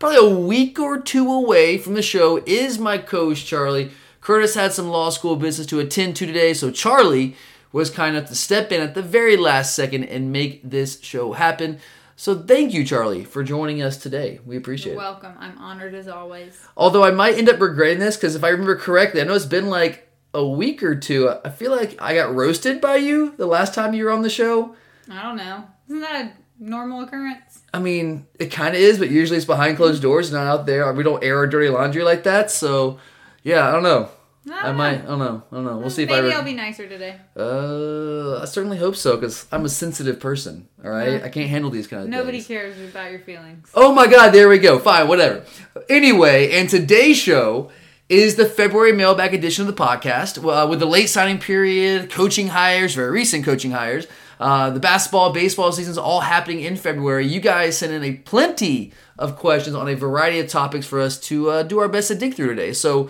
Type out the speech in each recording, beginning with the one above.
probably a week or two away from the show is my coach, Charlie. Curtis had some law school business to attend to today, so Charlie was kind enough to step in at the very last second and make this show happen. So thank you, Charlie, for joining us today. We appreciate You're it. welcome. I'm honored as always. Although I might end up regretting this because if I remember correctly, I know it's been like a week or two. I feel like I got roasted by you the last time you were on the show. I don't know. Isn't that a normal occurrence? I mean, it kind of is, but usually it's behind closed doors, not out there. We don't air our dirty laundry like that. So, yeah, I don't know. I, don't might. I don't know. I don't know. We'll see if Maybe I. Re- I'll be nicer today. uh, I certainly hope so because I'm a sensitive person. All right, Yeah. I can't handle these kind of Nobody things. cares about your feelings. Oh my God! There we go. Fine, whatever. Anyway, and today's show is the February mailbag edition of the podcast uh, with the late signing period, coaching hires, very recent coaching hires. Uh, the basketball, baseball seasons all happening in February. You guys sent in a plenty of questions on a variety of topics for us to uh, do our best to dig through today. So,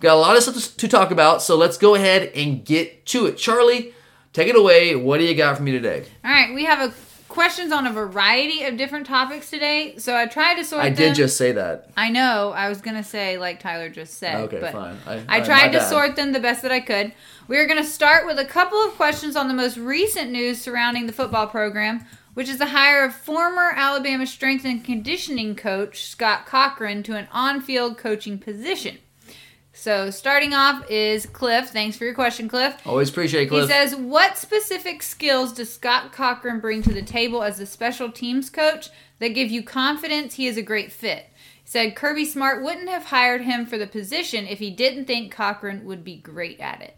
we've got a lot of stuff to, to talk about. So let's go ahead and get to it. Charlie, take it away. What do you got for me today? All right, we have a questions on a variety of different topics today. So I tried to sort I them. did just say that. I know. I was gonna say like Tyler just said. Okay, but fine. I- I, right, tried to bad. sort them the best that I could. We are gonna start with a couple of questions on the most recent news surrounding the football program, which is the hire of former Alabama strength and conditioning coach Scott Cochran to an on-field coaching position. So starting off is Cliff. Thanks for your question, Cliff. Always appreciate it, Cliff. He says, "What specific skills does Scott Cochran bring to the table as a special teams coach that give you confidence he is a great fit?" He said Kirby Smart wouldn't have hired him for the position if he didn't think Cochran would be great at it.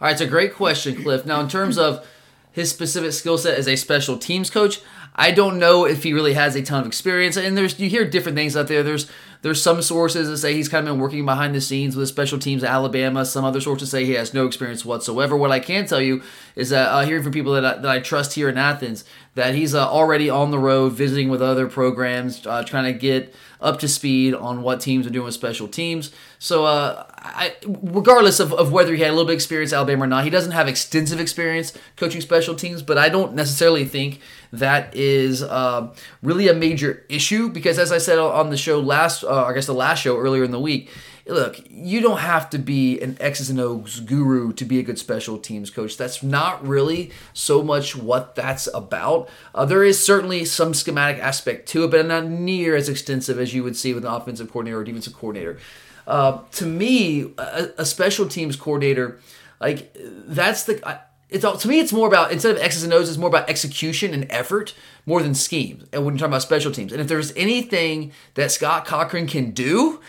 All right, it's a great question, Cliff. Now, in terms of his specific skill set as a special teams coach, I don't know if he really has a ton of experience. And there's you hear different things out there. There's there's some sources that say he's kind of been working behind the scenes with special teams at Alabama. Some other sources say he has no experience whatsoever. What I can tell you is that uh, hearing from people that I, that I trust here in Athens, that he's uh, already on the road visiting with other programs, uh, trying to get up to speed on what teams are doing with special teams. So, uh, I, regardless of, of whether he had a little bit of experience at Alabama or not, he doesn't have extensive experience coaching special teams, but I don't necessarily think that is uh, really a major issue because, as I said on the show last, uh, I guess the last show earlier in the week, look, you don't have to be an X's and O's guru to be a good special teams coach. That's not really so much what that's about. Uh, there is certainly some schematic aspect to it, but not near as extensive as you would see with an offensive coordinator or defensive coordinator. Uh, to me, a, a special teams coordinator, like that's the. I, it's all, to me, it's more about instead of X's and O's, it's more about execution and effort more than schemes. And when you're talking about special teams, and if there's anything that Scott Cochran can do,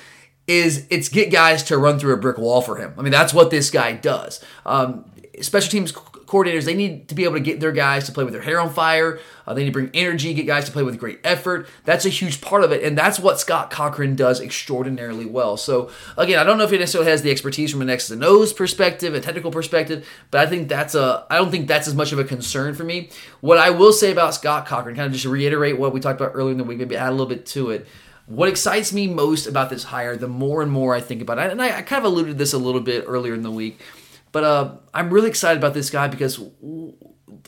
is it's get guys to run through a brick wall for him. I mean, that's what this guy does. Um, special teams coordinators, they need to be able to get their guys to play with their hair on fire. Uh, they need to bring energy, get guys to play with great effort. That's a huge part of it, and that's what Scott Cochran does extraordinarily well. So again, I don't know if he necessarily has the expertise from an X's and O's perspective, a technical perspective, but I think that's a I don't think that's as much of a concern for me. What I will say about Scott Cochran, kind of just reiterate what we talked about earlier in the week, maybe add a little bit to it. What excites me most about this hire, the more and more I think about it, and I, I kind of alluded to this a little bit earlier in the week, but uh, I'm really excited about this guy because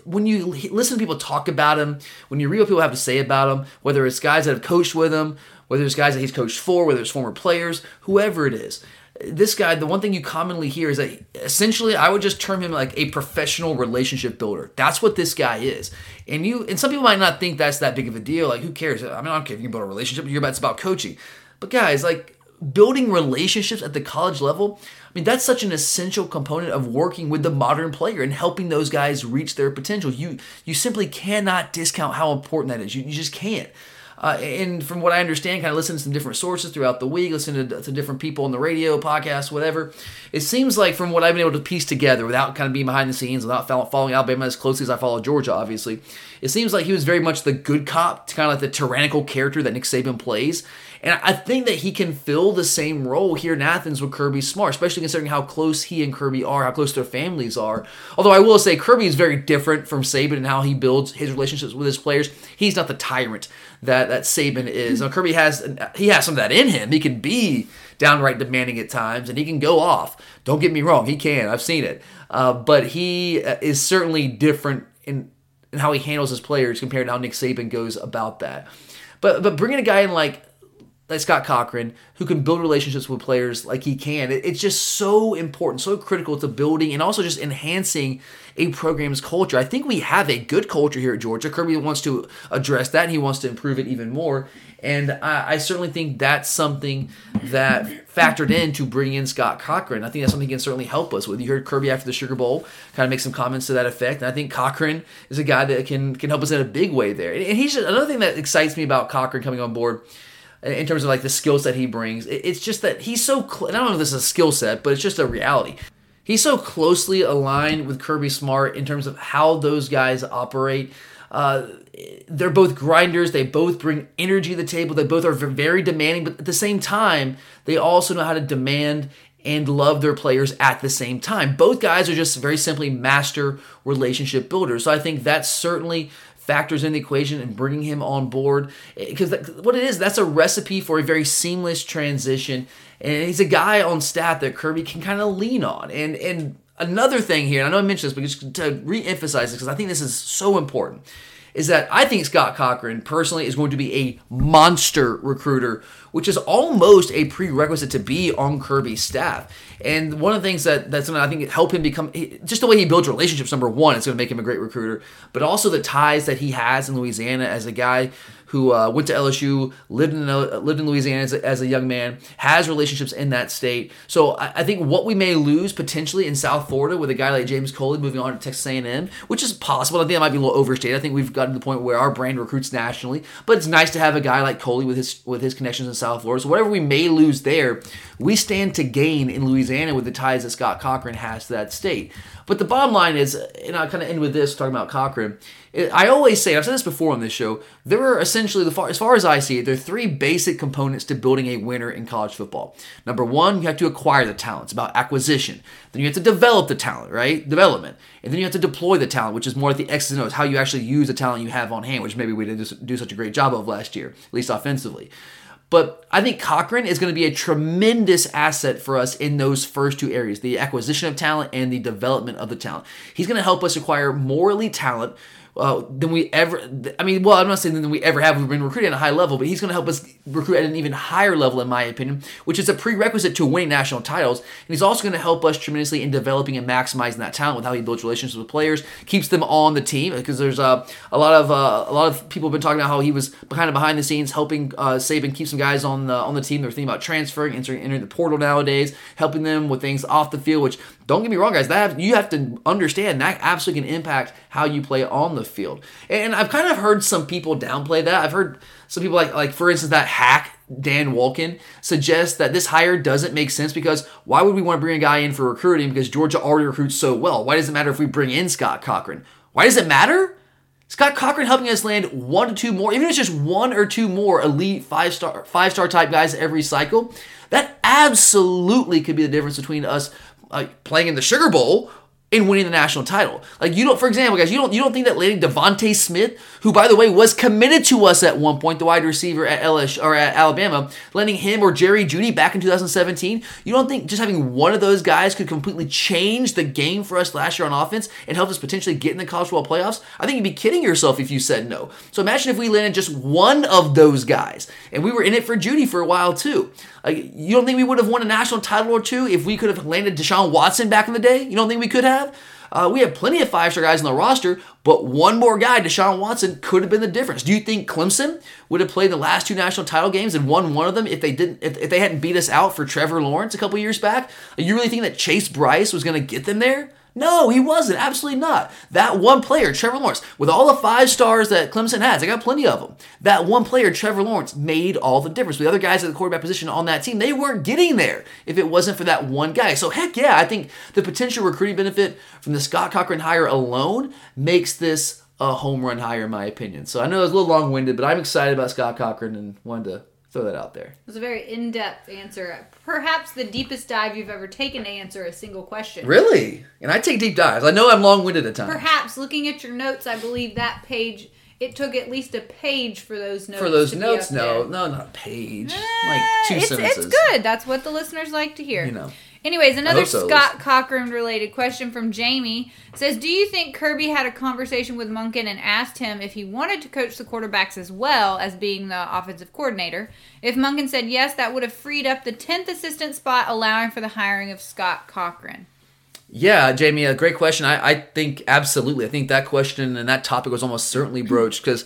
when you listen to people talk about him, when you read what people have to say about him, whether it's guys that have coached with him, whether it's guys that he's coached for, whether it's former players, whoever it is, this guy, the one thing you commonly hear is that essentially I would just term him like a professional relationship builder. That's what this guy is. And you and some people might not think that's that big of a deal. Like who cares? I mean, I don't care if you can build a relationship. You're about it's about coaching. But guys, like building relationships at the college level, mean, that's such an essential component of working with the modern player and helping those guys reach their potential. You you simply cannot discount how important that is. You, you just can't. Uh, and from what I understand, kind of listening to some different sources throughout the week, listening to, to different people on the radio, podcasts, whatever, it seems like from what I've been able to piece together without kind of being behind the scenes, without following Alabama as closely as I follow Georgia, obviously, it seems like he was very much the good cop, kind of like the tyrannical character that Nick Saban plays. And I think that he can fill the same role here in Athens with Kirby Smart, especially considering how close he and Kirby are, how close their families are. Although I will say Kirby is very different from Saban and how he builds his relationships with his players. He's not the tyrant that that Saban is. Now Kirby has he has some of that in him. He can be downright demanding at times, and he can go off. Don't get me wrong, he can. I've seen it, uh, but he uh, is certainly different in in how he handles his players compared to how Nick Saban goes about that. But but bringing a guy in like like Scott Cochran, who can build relationships with players like he can. It's just so important, so critical to building and also just enhancing a program's culture. I think we have a good culture here at Georgia. Kirby wants to address that and he wants to improve it even more. And I, I certainly think that's something that factored in to bringing in Scott Cochran. I think that's something he can certainly help us with. You heard Kirby after the Sugar Bowl kind of make some comments to that effect. And I think Cochran is a guy that can can help us in a big way there. And he's just, another thing that excites me about Cochran coming on board in terms of like the skills that he brings. It's just that he's so. Cl- I don't know if this is a skill set, but it's just a reality. He's so closely aligned with Kirby Smart in terms of how those guys operate. Uh, they're both grinders. They both bring energy to the table. They both are very demanding, but at the same time, they also know how to demand and love their players at the same time. Both guys are just very simply master relationship builders. So I think that's certainly factors in the equation and bringing him on board. Because what it is that's a recipe for a very seamless transition. And he's a guy on staff that Kirby can kind of lean on. And and another thing here and I know I mentioned this but just to re-emphasize this because I think this is so important is that I think Scott Cochran personally is going to be a monster recruiter, which is almost a prerequisite to be on Kirby's staff. And one of the things that that's going to I think help him become just the way he builds relationships. Number one, it's going to make him a great recruiter, but also the ties that he has in Louisiana as a guy who uh, went to LSU, lived in uh, lived in Louisiana as a, as a, young man, has relationships in that state. So I, I, think what we may lose potentially in South Florida with a guy like James Coley moving on to Texas A&M, which is possible. I think that might be a little overstated. I think we've gotten to the point where our brand recruits nationally, but it's nice to have a guy like Coley with his with his connections in South Florida. So whatever we may lose there, we stand to gain in Louisiana with the ties that Scott Cochran has to that state. But the bottom line is, and I kind of end with this talking about Cochran. I always say, I've said this before on this show, there are essentially, the far, as far as I see it, there are three basic components to building a winner in college football. Number one, you have to acquire the talent. It's about acquisition. Then you have to develop the talent, right? Development. And then you have to deploy the talent, which is more at the X's and O's, how you actually use the talent you have on hand, which maybe we didn't do such a great job of last year, at least offensively. But I think Cochran is going to be a tremendous asset for us in those first two areas the acquisition of talent and the development of the talent. He's going to help us acquire more elite talent uh, than we ever. I mean, well, I'm not saying than we ever have. We've been recruiting at a high level, but he's going to help us recruit at an even higher level, in my opinion, which is a prerequisite to winning national titles. And he's also going to help us tremendously in developing and maximizing that talent with how he builds relationships with players, keeps them on the team. Because there's uh, a lot of uh, a lot of people have been talking about how he was kind of behind the scenes helping uh, Saban keep some guys on the on the team. They're thinking about transferring, entering, entering the portal nowadays, helping them with things off the field. Which don't get me wrong, guys, that you have to understand that absolutely can impact how you play on the field. And I've kind of heard some people downplay that. I've heard some people like like for instance that hack Dan Wolken suggests that this hire doesn't make sense because why would we want to bring a guy in for recruiting because Georgia already recruits so well? Why does it matter if we bring in Scott Cochran? Why does it matter? Scott Cochran helping us land one to two more, even if it's just one or two more elite five star five star type guys every cycle, that absolutely could be the difference between us uh, playing in the Sugar Bowl in winning the national title. Like you don't, for example, guys, you don't you don't think that landing DeVonta Smith, who by the way was committed to us at one point, the wide receiver at LSU or at Alabama, landing him or Jerry Jeudy back in 2017, you don't think just having one of those guys could completely change the game for us last year on offense and help us potentially get in the college football playoffs? I think you'd be kidding yourself if you said no. So imagine if we landed just one of those guys, and we were in it for Jeudy for a while too. Like, you don't think we would have won a national title or two if we could have landed Deshaun Watson back in the day? You don't think we could have? Uh, we have plenty of five star guys on the roster, but one more guy, Deshaun Watson, could have been the difference. Do you think Clemson would have played the last two national title games and won one of them if they didn't if, if they hadn't beat us out for Trevor Lawrence a couple years back? You really think that Chase Brice was going to get them there? No, he wasn't. Absolutely not. That one player, Trevor Lawrence, with all the five stars that Clemson has, I got plenty of them. That one player, Trevor Lawrence, made all the difference. The other guys at the quarterback position on that team, they weren't getting there if it wasn't for that one guy. So, heck yeah, I think the potential recruiting benefit from the Scott Cochran hire alone makes this a home run hire, in my opinion. So, I know it was a little long winded, but I'm excited about Scott Cochran and wanted to Throw that out there. It was a very in-depth answer. Perhaps the deepest dive you've ever taken to answer a single question. Really? And I take deep dives. I know I'm long-winded at times. Perhaps looking at your notes, I believe that page it took at least a page for those notes. For those notes, no, no, not a page. Eh, like two it's, sentences. It's good. That's what the listeners like to hear. You know. Anyways, another so, Scott Cochran related question from Jamie says, "Do you think Kirby had a conversation with Monken and asked him if he wanted to coach the quarterbacks as well as being the offensive coordinator? If Monken said yes, that would have freed up the 10th assistant spot, allowing for the hiring of Scott Cochran." Yeah, Jamie, a great question. I, I think absolutely. I think that question and that topic was almost certainly broached because,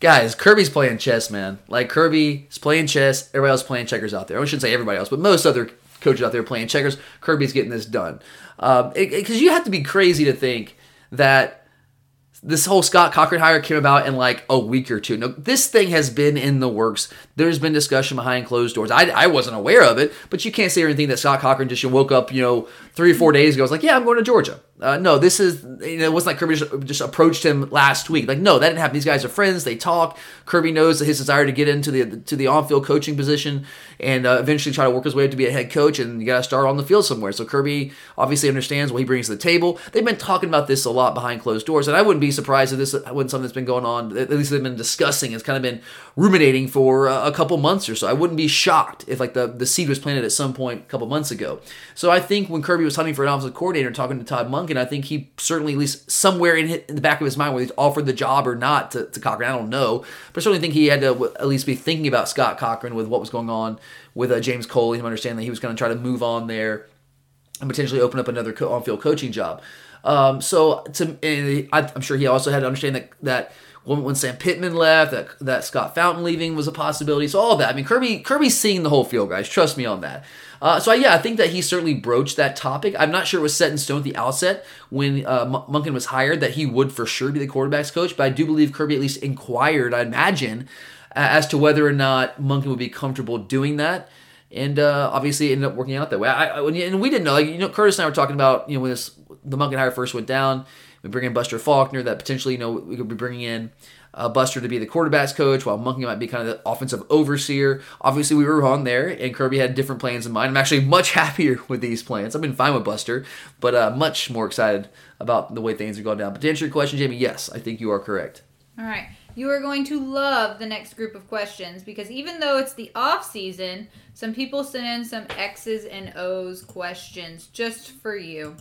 guys, Kirby's playing chess, man. Like Kirby's playing chess. Everybody else playing checkers out there. I shouldn't say everybody else, but most other coaches out there playing checkers. Kirby's getting this done. Um, because you have to be crazy to think that this whole Scott Cochran hire came about in like a week or two. No, this thing has been in the works. There's been discussion behind closed doors. I, I wasn't aware of it, but you can't say anything that Scott Cochran just woke up, you know, three or four days ago. Was like, yeah, I'm going to Georgia. Uh, no, this is, you know, it wasn't like Kirby just, just approached him last week. Like, no, that didn't happen. These guys are friends. They talk. Kirby knows that his desire to get into the to the on field coaching position and uh, eventually try to work his way up to be a head coach. And you got to start on the field somewhere. So Kirby obviously understands what he brings to the table. They've been talking about this a lot behind closed doors, and I wouldn't be surprised if this wasn't something that's been going on. At least they've been discussing. It's kind of been ruminating for a couple months or so. I wouldn't be shocked if like the the seed was planted at some point a couple months ago. So I think when Kirby was hunting for an offensive coordinator, talking to Todd Monken, I think he certainly at least somewhere in, in the back of his mind whether he's offered the job or not to, to Cochran. I don't know, but I certainly think he had to at least be thinking about Scott Cochran with what was going on with uh, James Coley. Him understanding that he was going to try to move on there and potentially open up another co- on-field coaching job. Um, so to, I'm sure he also had to understand that that when, Sam Pittman left, that that Scott Fountain leaving was a possibility. So all that. I mean, Kirby Kirby's seeing the whole field, guys. Trust me on that. Uh, so yeah, I think that he certainly broached that topic. I'm not sure it was set in stone at the outset when uh, M- Monken was hired that he would for sure be the quarterbacks coach, but I do believe Kirby at least inquired. I imagine as to whether or not Monken would be comfortable doing that and uh, obviously it ended up working out that way. I, I, and we didn't know, like you know, Curtis and I were talking about you know when this the Monken hire first went down, we bring in Buster Faulkner that potentially you know we could be bringing in uh, Buster to be the quarterbacks coach while Monken might be kind of the offensive overseer. Obviously we were wrong there, and Kirby had different plans in mind. I'm actually much happier with these plans. I've been fine with Buster, but uh, much more excited about the way things are going down. But to answer your question, Jamie, yes, I think you are correct. All right. You are going to love the next group of questions because even though it's the off season, some people sent in some X's and O's questions just for you.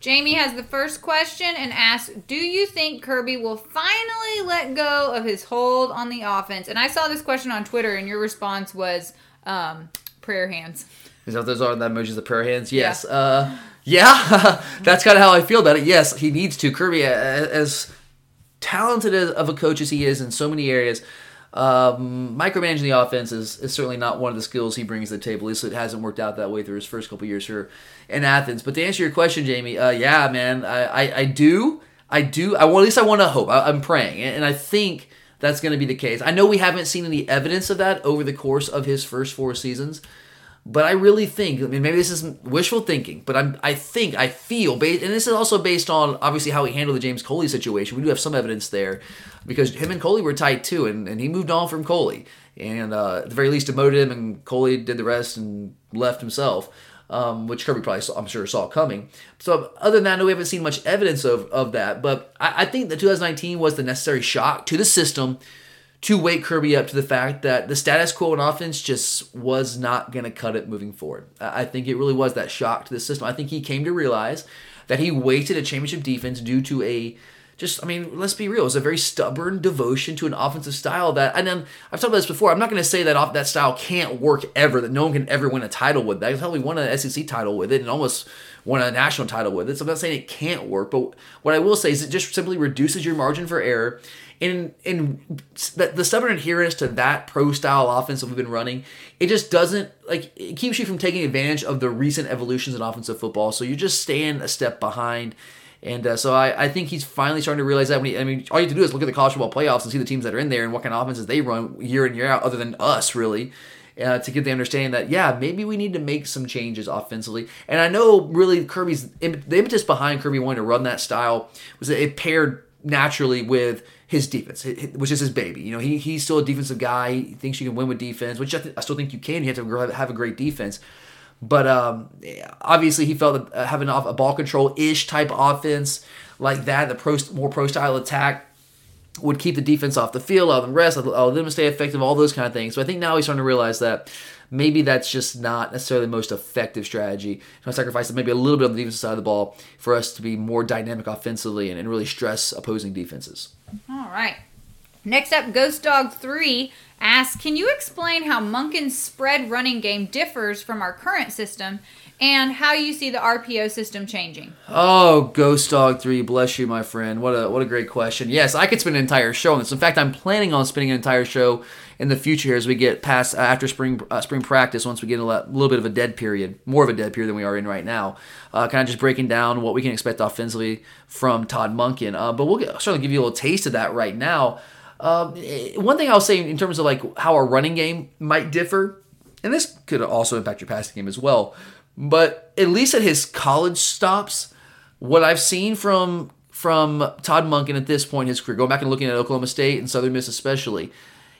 Jamie has the first question and asks, "Do you think Kirby will finally let go of his hold on the offense?" And I saw this question on Twitter, and your response was um, prayer hands. Is that what those are the emojis, the prayer hands? Yes. Yeah. Uh, yeah, that's kind of how I feel about it. Yes, he needs to. Kirby, as talented of a coach as he is in so many areas, um, micromanaging the offense is, is certainly not one of the skills he brings to the table. At least it hasn't worked out that way through his first couple years here in Athens. But to answer your question, Jamie, uh, yeah, man, I, I, I, do. I do. I well, at least I want to hope. I, am praying. And I think that's going to be the case. I know we haven't seen any evidence of that over the course of his first four seasons. But I really think, I mean, maybe this is wishful thinking, but I'm, I think, I feel, and this is also based on obviously how he handled the James Coley situation. We do have some evidence there because him and Coley were tight too, and, and he moved on from Coley. And uh, at the very least, demoted him, and Coley did the rest and left himself, um, which Kirby probably, saw, I'm sure, saw coming. So, other than that, no, we haven't seen much evidence of, of that. But I, I think that 2019 was the necessary shock to the system to wake Kirby up to the fact that the status quo in offense just was not going to cut it moving forward. I think it really was that shock to the system. I think he came to realize that he wasted a championship defense due to a just, I mean, let's be real. it's a very stubborn devotion to an offensive style that, and then I've talked about this before. I'm not going to say that off that style can't work ever, that no one can ever win a title with that. He's won an SEC title with it and almost won a national title with it. So I'm not saying it can't work, but what I will say is it just simply reduces your margin for error And in the stubborn adherence to that pro style offense that we've been running, it just doesn't like it keeps you from taking advantage of the recent evolutions in offensive football. So you're just staying a step behind. And uh, so I, I think he's finally starting to realize that. When he, I mean, all you have to do is look at the college football playoffs and see the teams that are in there and what kind of offenses they run year in year out, other than us, really. Uh, to get the understanding that yeah, maybe we need to make some changes offensively. And I know really Kirby's the impetus behind Kirby wanting to run that style was that it paired naturally with his defense, which is his baby. You know, he, he's still a defensive guy. He thinks you can win with defense, which I, th- I still think you can. You have to have a great defense. But um, obviously, he felt that uh, having a ball control ish type offense like that, the pro, more pro style attack, would keep the defense off the field, allow them rest, allow them to stay effective, all those kind of things. So I think now he's starting to realize that maybe that's just not necessarily the most effective strategy. to sacrifice maybe a little bit on the defensive side of the ball for us to be more dynamic offensively and, and really stress opposing defenses. All right. Next up, Ghost Dog 3 asks Can you explain how Monken's spread running game differs from our current system and how you see the RPO system changing. Oh, Ghost Dog 3, bless you, my friend. What a what a great question. Yes, I could spend an entire show on this. In fact, I'm planning on spending an entire show in the future as we get past uh, after spring uh, spring practice. Once we get a little bit of a dead period, more of a dead period than we are in right now. Uh, kind of just breaking down what we can expect offensively from Todd Monken. Uh, but we'll get, certainly give you a little taste of that right now. Um, one thing I'll say in terms of like how our running game might differ, and this could also impact your passing game as well. But at least at his college stops, what I've seen from from Todd Monken at this point in his career, going back and looking at Oklahoma State and Southern Miss especially,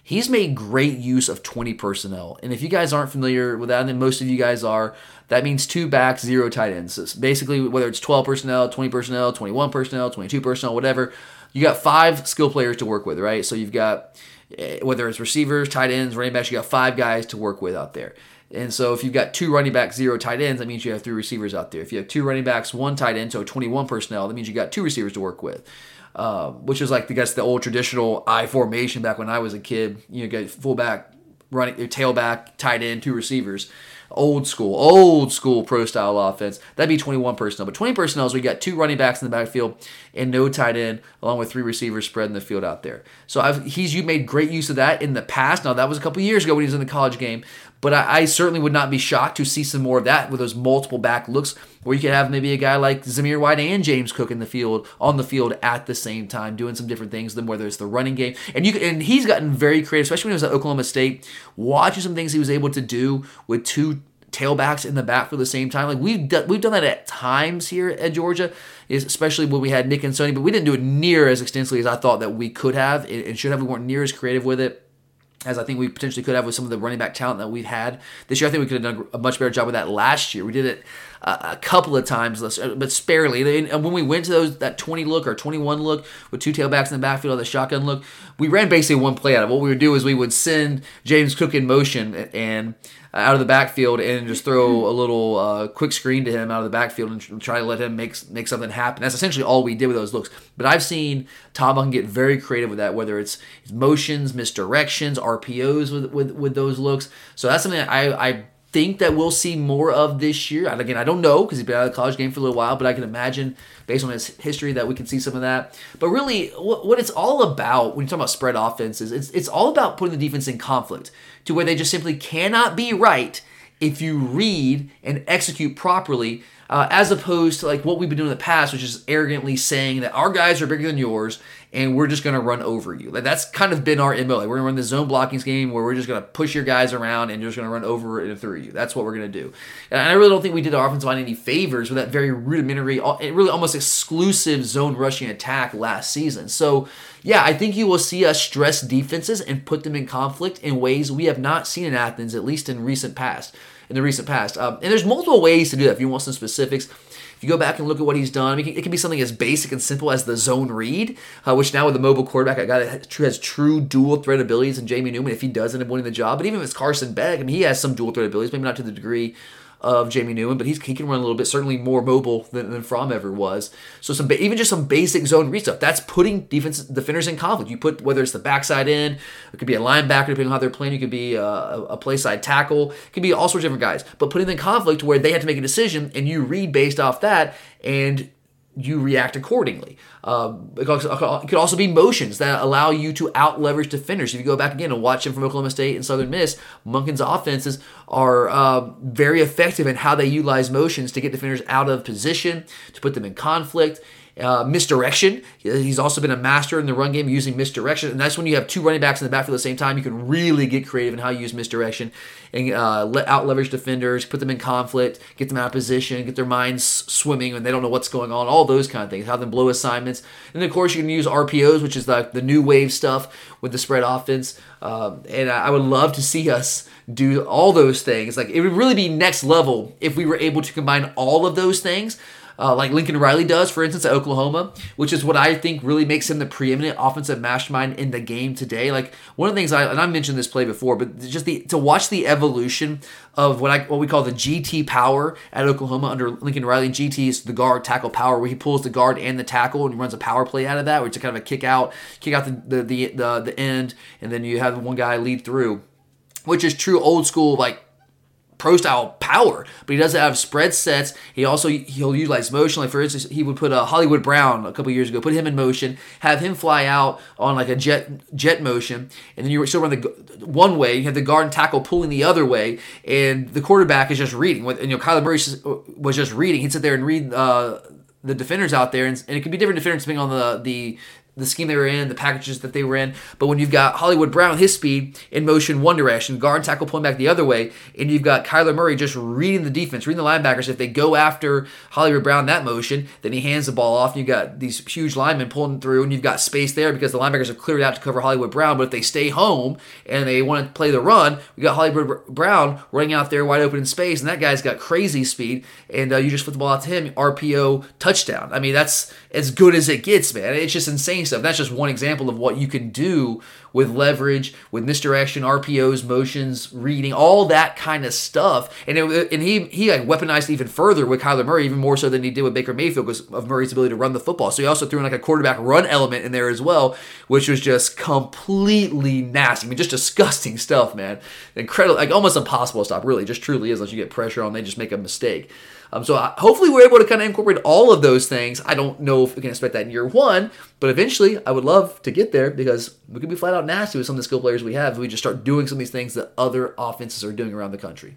he's made great use of 20 personnel. And if you guys aren't familiar with that, and most of you guys are, that means two backs, zero tight ends. So basically, whether it's 12 personnel, 20 personnel, 21 personnel, 22 personnel, whatever, you got five skill players to work with, right? So you've got eh, whether it's receivers, tight ends, running backs, you got five guys to work with out there. And so if you've got two running backs, zero tight ends, that means you have three receivers out there. If you have two running backs, one tight end, so 21 personnel, that means you got two receivers to work with. Um, which is like guess the old traditional I formation back when I was a kid. You know, get fullback, running tailback, tight end, two receivers old school, old school pro style offense. That'd be 21 personnel. But 20 personnel is we got two running backs in the backfield and no tight end, along with three receivers spreading the field out there. So I've, he's you made great use of that in the past. Now that was a couple years ago when he was in the college game, but I, I, certainly would not be shocked to see some more of that with those multiple back looks, where you could have maybe a guy like Zamir White and James Cook in the field on the field at the same time, doing some different things. Than whether it's the running game, and you and he's gotten very creative, especially when he was at Oklahoma State. Watching some things he was able to do with two tailbacks in the back for the same time. Like we've done, we've done that at times here at Georgia, especially when we had Nick and Sony, but we didn't do it near as extensively as I thought that we could have and should have. We weren't near as creative with it as I think we potentially could have with some of the running back talent that we've had this year. I think we could have done a much better job with that last year. We did it a couple of times, but sparely. And when we went to those that 20 look or 21 look with two tailbacks in the backfield or the shotgun look, we ran basically one play out of. it. What we would do is we would send James Cook in motion and uh, out of the backfield and just throw a little uh, quick screen to him out of the backfield and try to let him make make something happen. That's essentially all we did with those looks. But I've seen Tom get very creative with that, whether it's motions, misdirections, RPOs with, with, with those looks. So that's something that I, I think that we'll see more of this year. Again, I don't know because he's been out of the college game for a little while, but I can imagine based on his history that we can see some of that. But really, what, what it's all about when you talk about spread offenses, it's it's all about putting the defense in conflict to where they just simply cannot be right if you read and execute properly uh, as opposed to like what we've been doing in the past, which is arrogantly saying that our guys are bigger than yours and we're just going to run over you. Like, that's kind of been our MO. Like, we're going to run the zone blocking scheme where we're just going to push your guys around and you're just going to run over and through you. That's what we're going to do. And I really don't think we did our offensive line any favors with that very rudimentary, really almost exclusive zone rushing attack last season. So, yeah, I think you will see us stress defenses and put them in conflict in ways we have not seen in Athens, at least in recent past in the recent past. Um, and there's multiple ways to do that. If you want some specifics, if you go back and look at what he's done, I mean, it can be something as basic and simple as the zone read, uh, which now with the mobile quarterback, I got has true dual threat abilities. And Jamie Newman, if he does end up winning the job, but even if it's Carson Beck, I mean, he has some dual threat abilities, maybe not to the degree of Jamie Newman, but he's, he can run a little bit, certainly more mobile than, than Fromm ever was. So some even just some basic zone read stuff. That's putting defense defenders in conflict. You put whether it's the backside in, it could be a linebacker depending on how they're playing. It could be a, a play side tackle. It could be all sorts of different guys. But putting them in conflict where they have to make a decision and you read based off that and you react accordingly. Um, it, could also be motions that allow you to out leverage defenders. If you go back again and watch them from Oklahoma State and Southern Miss, Monken's offenses are uh, very effective in how they utilize motions to get defenders out of position, to put them in conflict. Uh, misdirection. He's also been a master in the run game using misdirection, and that's when you have two running backs in the backfield at the same time. You can really get creative in how you use misdirection and uh, let out leverage defenders, put them in conflict, get them out of position, get their minds swimming when they don't know what's going on. All those kind of things. Have them blow assignments, and of course you can use RPOs, which is the the new wave stuff with the spread offense. Um, and I would love to see us do all those things. Like it would really be next level if we were able to combine all of those things uh, like Lincoln Riley does, for instance, at Oklahoma, which is what I think really makes him the preeminent offensive mastermind in the game today. Like one of the things I and I mentioned this play before, but just the to watch the evolution of what I what we call the GT power at Oklahoma under Lincoln Riley. GT is the guard tackle power, where he pulls the guard and the tackle and runs a power play out of that, which is kind of a kick out, kick out the the the, the, the end, and then you have one guy lead through which is true old school like pro style power, but he doesn't have spread sets. He also he'll utilize motion. Like for instance, he would put a Hollywood Brown a couple years ago, put him in motion, have him fly out on like a jet jet motion, and then you still run the one way. You have the guard and tackle pulling the other way, and the quarterback is just reading. And you know Kyler Murray was just reading. He'd sit there and read. Uh, the defenders out there, and, and, it could be different defenders depending on the the the scheme they were in, the packages that they were in. But when you've got Hollywood Brown, his speed in motion one direction, guard tackle pulling back the other way, and you've got Kyler Murray just reading the defense, reading the linebackers. If they go after Hollywood Brown that motion, then he hands the ball off. And you've got these huge linemen pulling through, and you've got space there because the linebackers have cleared out to cover Hollywood Brown. But if they stay home and they want to play the run, we got Hollywood Brown running out there wide open in space, and that guy's got crazy speed, and uh, you just flip the ball out to him, RPO touchdown. I mean, that's as good as it gets, man. It's just insane stuff. That's just one example of what you can do with leverage, with misdirection, RPOs, motions, reading, all that kind of stuff. And it, and he he like weaponized even further with Kyler Murray, even more so than he did with Baker Mayfield, because of Murray's ability to run the football. So he also threw in like a quarterback run element in there as well, which was just completely nasty. I mean, just disgusting stuff, man. Incredible, like almost impossible to stop. Really, just truly is unless you get pressure on. They just make a mistake. Um, so I, hopefully we're able to kind of incorporate all of those things. I don't know if we can expect that in year one, but eventually I would love to get there because we could be flat out nasty with some of the skill players we have if we just start doing some of these things that other offenses are doing around the country.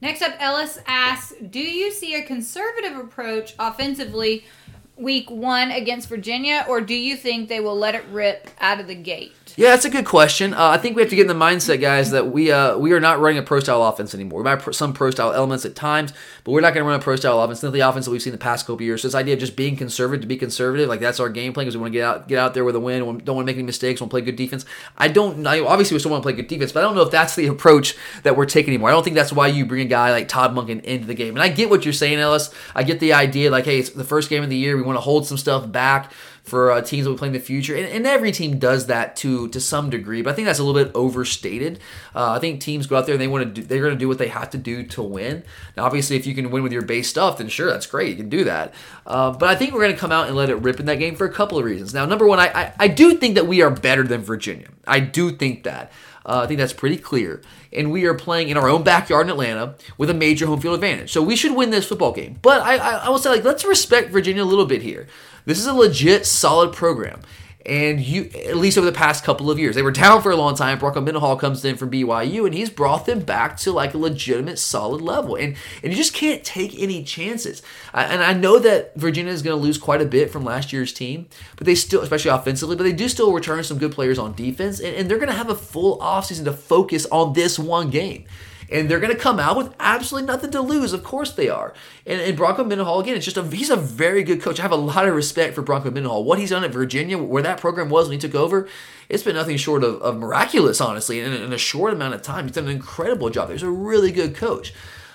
Next up, Ellis asks Do you see a conservative approach offensively week one against Virginia, or do you think they will let it rip out of the gate? Yeah, that's a good question. Uh, I think we have to get in the mindset, guys, that we uh, we are not running a pro style offense anymore. We might have some pro style elements at times, but we're not going to run a pro style offense. Not the offense that we've seen the past couple years. So this idea of just being conservative to be conservative, like that's our game plan because we want to get out get out there with a win. Don't want to make any mistakes. Want to play good defense. I don't. I, obviously, we still want to play good defense, but I don't know if that's the approach that we're taking anymore. I don't think that's why you bring a guy like Todd Monken into the game. And I get what you're saying, Ellis. I get the idea, like, hey, it's the first game of the year. We want to hold some stuff back for uh, teams that we play in the future, and, and, every team does that to to some degree. But I think that's a little bit overstated. Uh, I think teams go out there and they want to do, they're going to do what they have to do to win. Now, obviously, if you can win with your base stuff, then sure, that's great. You can do that. Uh, but I think we're going to come out and let it rip in that game for a couple of reasons. Now, number one, I, I, I do think that we are better than Virginia. I do think that. Uh, I think that's pretty clear. And we are playing in our own backyard in Atlanta with a major home field advantage. So we should win this football game. But I, I, I will say, like, let's respect Virginia a little bit here. This is a legit, solid program. And you at least over the past couple of years. They were down for a long time. Bronco Mendenhall comes in from BYU and he's brought them back to like a legitimate solid level. And and you just can't take any chances. And I know that Virginia is going to lose quite a bit from last year's team but they still especially offensively but they do still return some good players on defense and, and they're going to have a full offseason to focus on this one game and they're going to come out with absolutely nothing to lose. Of course they are. And, and Bronco Mendenhall again, it's just a he's a very good coach. I have a lot of respect for Bronco Mendenhall. What he's done at Virginia, where that program was when he took over, it's been nothing short of, of miraculous, honestly. In, in a short amount of time, he's done an incredible job. He's a really good coach.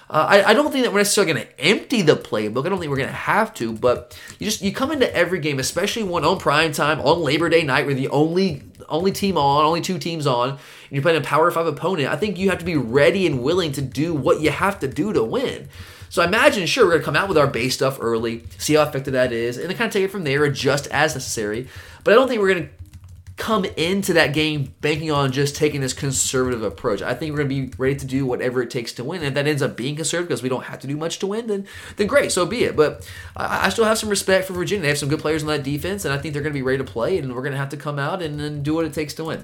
Uh, I, I, don't think that we're necessarily going to empty the playbook. I don't think we're going to have to, but you just you come into every game, especially one on prime time on Labor Day night, where the only only team on, only two teams on, you're playing a Power Five opponent. I think you have to be ready and willing to do what you have to do to win. So I imagine, sure, we're gonna come out with our base stuff early, see how effective that is, and then kind of take it from there, adjust as necessary. But I don't think we're gonna come into that game banking on just taking this conservative approach. I think we're going to be ready to do whatever it takes to win. And if that ends up being conservative because we don't have to do much to win, then then great, so be it. But I, I still have some respect for Virginia. They have some good players on that defense, and I think they're going to be ready to play. And we're going to have to come out and, and do what it takes to win.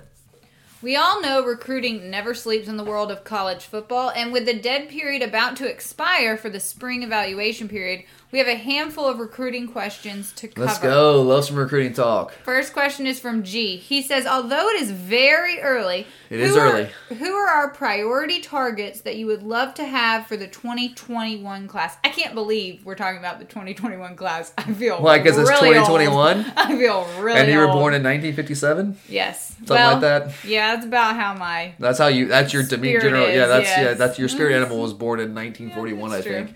We all know recruiting never sleeps in the world of college football, and with the dead period about to expire for the spring evaluation period, we have a handful of recruiting questions to cover. Let's go. Love some recruiting talk. First question is from G. He says, although it is very early, It is who are- early. who are our priority targets that you would love to have for the 2021 class? I can't believe we're talking about the 2021 class. I feel Why, 'cause it's really old. 2021? I feel really and you were old. born in 1957. yes, Something well, like that? Yeah, that's about how my That's how you. That's your general. yeah, that's yeah. That's your spirit animal was born in 1941, that's I true.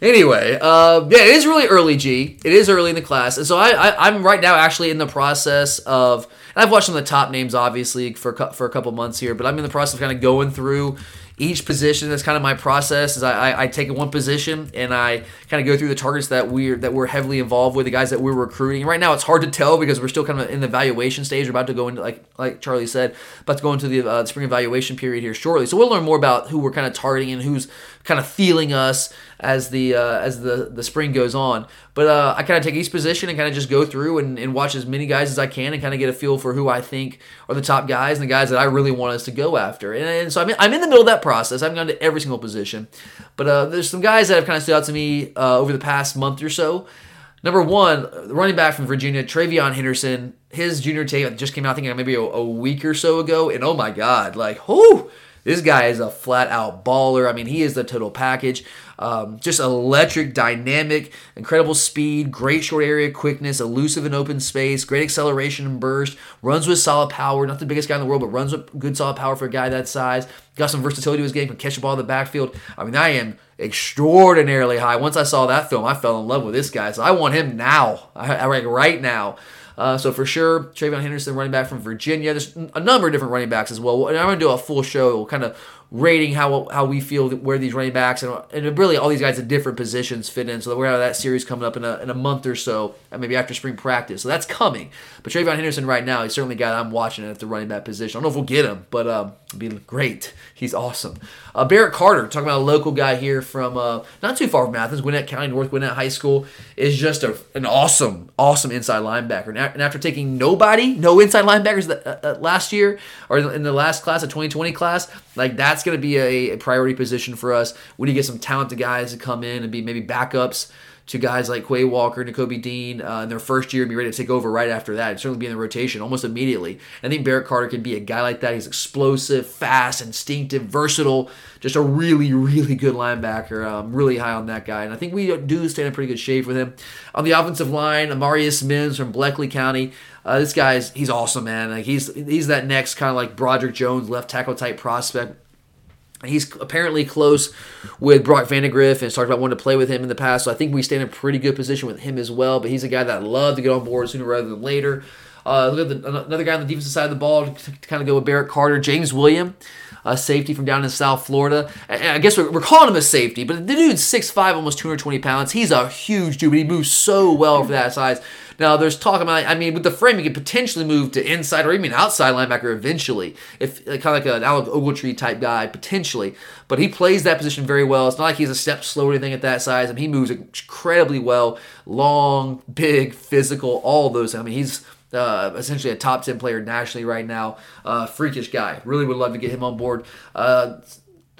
Anyway, uh, yeah, it is really early, G. It is early in the class, and so I, I I'm right now actually in the process of. I've watched some of the top names, obviously, for for a couple months here, but I'm in the process of kind of going through each position. That's kind of my process. Is I, I, I take one position and I kind of go through the targets that we're that we're heavily involved with, the guys that we're recruiting. Right now, it's hard to tell because we're still kind of in the evaluation stage. We're about to go into like like Charlie said, about to go into the uh, spring evaluation period here shortly. So we'll learn more about who we're kind of targeting and who's kind of feeling us as the uh, as the the spring goes on. But uh, I kind of take each position and kind of just go through and, and watch as many guys as I can and kind of get a feel for who I think are the top guys and the guys that I really want us to go after. And, and so I'm in, I'm in the middle of that process. I haven't gone to every single position, but uh, there's some guys that have kind of stood out to me uh, over the past month or so. Number one, running back from Virginia, TreVeyon Henderson. His junior tape just came out, I think maybe a, a week or so ago, and oh my God, like, whoo! This guy is a flat out baller. I mean, he is the total package. Um, just electric, dynamic, incredible speed, great short area quickness, elusive in open space, great acceleration and burst, runs with solid power. Not the biggest guy in the world, but runs with good solid power for a guy that size. Got some versatility to his game, can catch the ball in the backfield. I mean, I am extraordinarily high. Once I saw that film, I fell in love with this guy. So I want him now. I, I right now. Uh, so for sure, TreVeyon Henderson, running back from Virginia. There's a number of different running backs as well. And I'm going to do a full show, We'll kind of rating how how we feel where these running backs and, and really all these guys at different positions fit in. So we're gonna have that series coming up in a, in a month or so, and maybe after spring practice. So that's coming. But TreVeyon Henderson right now, he's certainly a guy I'm watching at the running back position. I don't know if we'll get him, but um, it'd be great. He's awesome. Uh, Barrett Carter, talking about a local guy here from uh, not too far from Athens, Gwinnett County, North Gwinnett High School, is just a, an awesome, awesome inside linebacker. And, and after taking nobody, no inside linebackers uh, uh, last year or in the last class, a 2020 class, like that's going to be a, a priority position for us. We need to get some talented guys to come in and be maybe backups to guys like Quay Walker, Nakobe Dean uh, in their first year and be ready to take over right after that. And certainly be in the rotation almost immediately. I think Barrett Carter can be a guy like that. He's explosive, fast, instinctive, versatile, just a really, really good linebacker. I'm really high on that guy. And I think we do stand in pretty good shape with him. On the offensive line, Amarius Mims from Bleckley County. Uh, this guy's he's awesome, man. Like he's he's that next kind of like Broderick Jones left tackle type prospect. He's apparently close with Brock Vandagriff and has talked about wanting to play with him in the past. So I think we stand in a pretty good position with him as well. But he's a guy that I'd love to get on board sooner rather than later. Uh, look at the, another guy on the defensive side of the ball to, to kind of go with Barrett Carter, James William, safety from down in South Florida. And I guess we're, we're calling him a safety, but the dude's 6'5", almost 220 pounds. He's a huge dude, but he moves so well for that size. Now, there's talk about, I mean, with the frame, he could potentially move to inside or even outside linebacker eventually, if kind of like an Alec Ogletree type guy, potentially. But he plays that position very well. It's not like he's a step slow or anything at that size. I mean, he moves incredibly well. Long, big, physical, all those. I mean, he's uh, essentially a top 10 player nationally right now. Uh, freakish guy. Really would love to get him on board. Uh,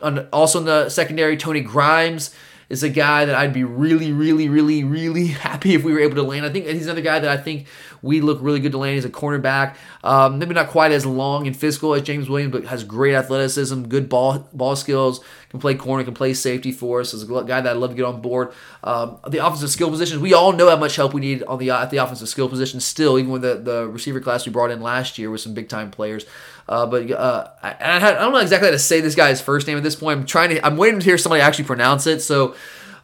on, also in the secondary, Tony Grimes is a guy that I'd be really, really, really, really happy if we were able to land. I think he's another guy that I think we look really good to land. He's a cornerback, um, maybe not quite as long and physical as James Williams, but has great athleticism, good ball ball skills, can play corner, can play safety for us. Is a guy that I'd love to get on board. Um, the offensive skill positions, we all know how much help we need on the at the offensive skill position. Still, even with the, the receiver class we brought in last year with some big time players. Uh, but uh, I, I don't know exactly how to say this guy's first name at this point. I'm trying to. I'm waiting to hear somebody actually pronounce it. So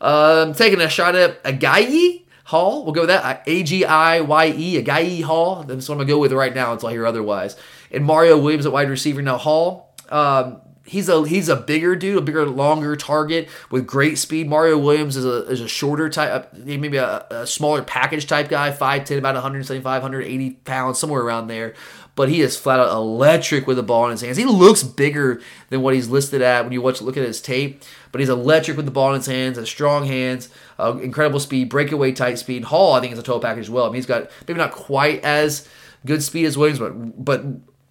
uh, I'm taking a shot at Agiye Hall. We'll go with that. A G I Y E Agiye Hall. That's what I'm gonna go with right now until I hear otherwise. And Mario Williams at wide receiver. Now Hall. Um, he's a he's a bigger dude, a bigger, longer target with great speed. Mario Williams is a is a shorter type, uh, maybe a, a smaller package type guy, 5'10", about 175, 180 pounds, somewhere around there. But he is flat out electric with the ball in his hands. He looks bigger than what he's listed at when you watch look at his tape. But he's electric with the ball in his hands, has strong hands, uh, incredible speed, breakaway tight speed. Hall, I think, is a total package as well. I mean, he's got maybe not quite as good speed as Williams, but but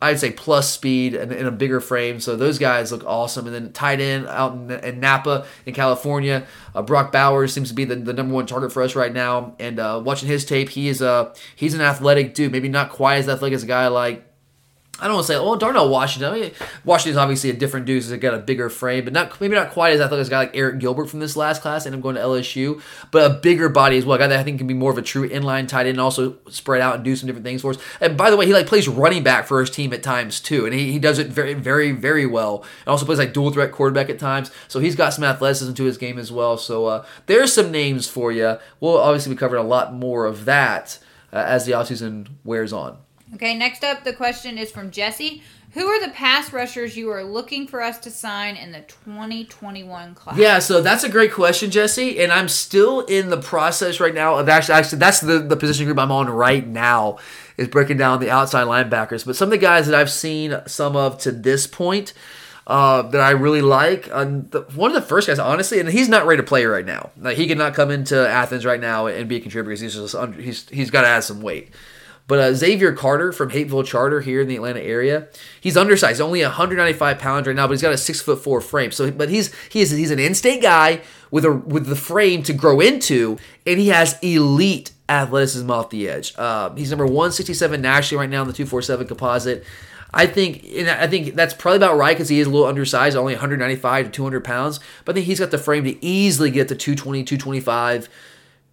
I'd say plus speed and in a bigger frame. So those guys look awesome. And then tight end out in, in Napa in California, uh, Brock Bowers seems to be the, the number one target for us right now. And uh, watching his tape, he is a he's an athletic dude. Maybe not quite as athletic as a guy like I don't want to say, oh, Darnell Washington. I mean, Washington's obviously a different dude. He's got a bigger frame, but not maybe not quite as athletic as a guy like Arik Gilbert from this last class, and I'm going to LSU, but a bigger body as well. A guy that I think can be more of a true inline tight end, and also spread out and do some different things for us. And by the way, he like plays running back for his team at times too, and he, he does it very, very, very well. And also plays like dual threat quarterback at times, so he's got some athleticism to his game as well. So uh, there's some names for you. We'll obviously be covering a lot more of that uh, as the offseason wears on. Okay, next up, the question is from Jesse. Who are the pass rushers you are looking for us to sign in the 2021 class? Yeah, so that's a great question, Jesse. And I'm still in the process right now of actually, actually that's the, the position group I'm on right now is breaking down the outside linebackers. But some of the guys that I've seen some of to this point uh, that I really like, um, the, one of the first guys, honestly, and he's not ready to play right now. Like he cannot come into Athens right now and be a contributor because he's just he's he's got to add some weight. But uh, Xavier Carter from Hapeville Charter here in the Atlanta area, he's undersized, only 195 pounds right now, but he's got a six foot four frame. So, but he's he is he's an in-state guy with a with the frame to grow into, and he has elite athleticism off the edge. Uh, he's number 167 nationally right now in the 247 composite. I think and I think that's probably about right because he is a little undersized, only 195 to 200 pounds. But I think he's got the frame to easily get to 220, 225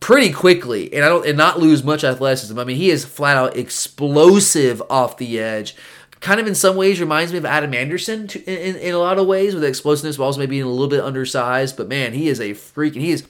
pretty quickly and I don't and not lose much athleticism. I mean, he is flat out explosive off the edge. Kind of in some ways reminds me of Adam Anderson to, in, in a lot of ways with explosiveness, but also maybe a little bit undersized. But man, he is a freak, and he is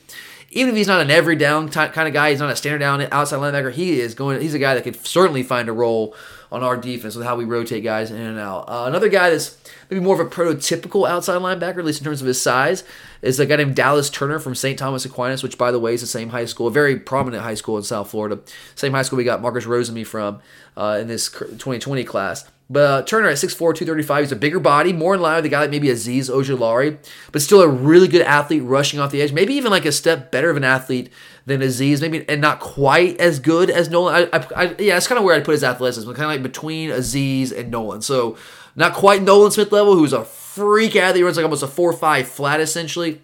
even if he's not an every down kind of guy, he's not a standard down outside linebacker. He is going. He's a guy that could certainly find a role on our defense with how we rotate guys in and out. Uh, another guy that's maybe more of a prototypical outside linebacker, at least in terms of his size, is a guy named Dallas Turner from St. Thomas Aquinas, which, by the way, is the same high school, a very prominent high school in South Florida. Same high school we got Marcus Rosemy from uh, in this 2020 class. But uh, Turner at 6'4", 235, he's a bigger body, more in line with a guy like maybe Azeez Ojulari, but still a really good athlete rushing off the edge. Maybe even like a step better of an athlete than Azeez, maybe and not quite as good as Nolan. I, I, I yeah, that's kind of where I'd put his athleticism, kind of like between Azeez and Nolan. So not quite Nolan Smith level, who's a freak athlete, He runs like almost a four five flat essentially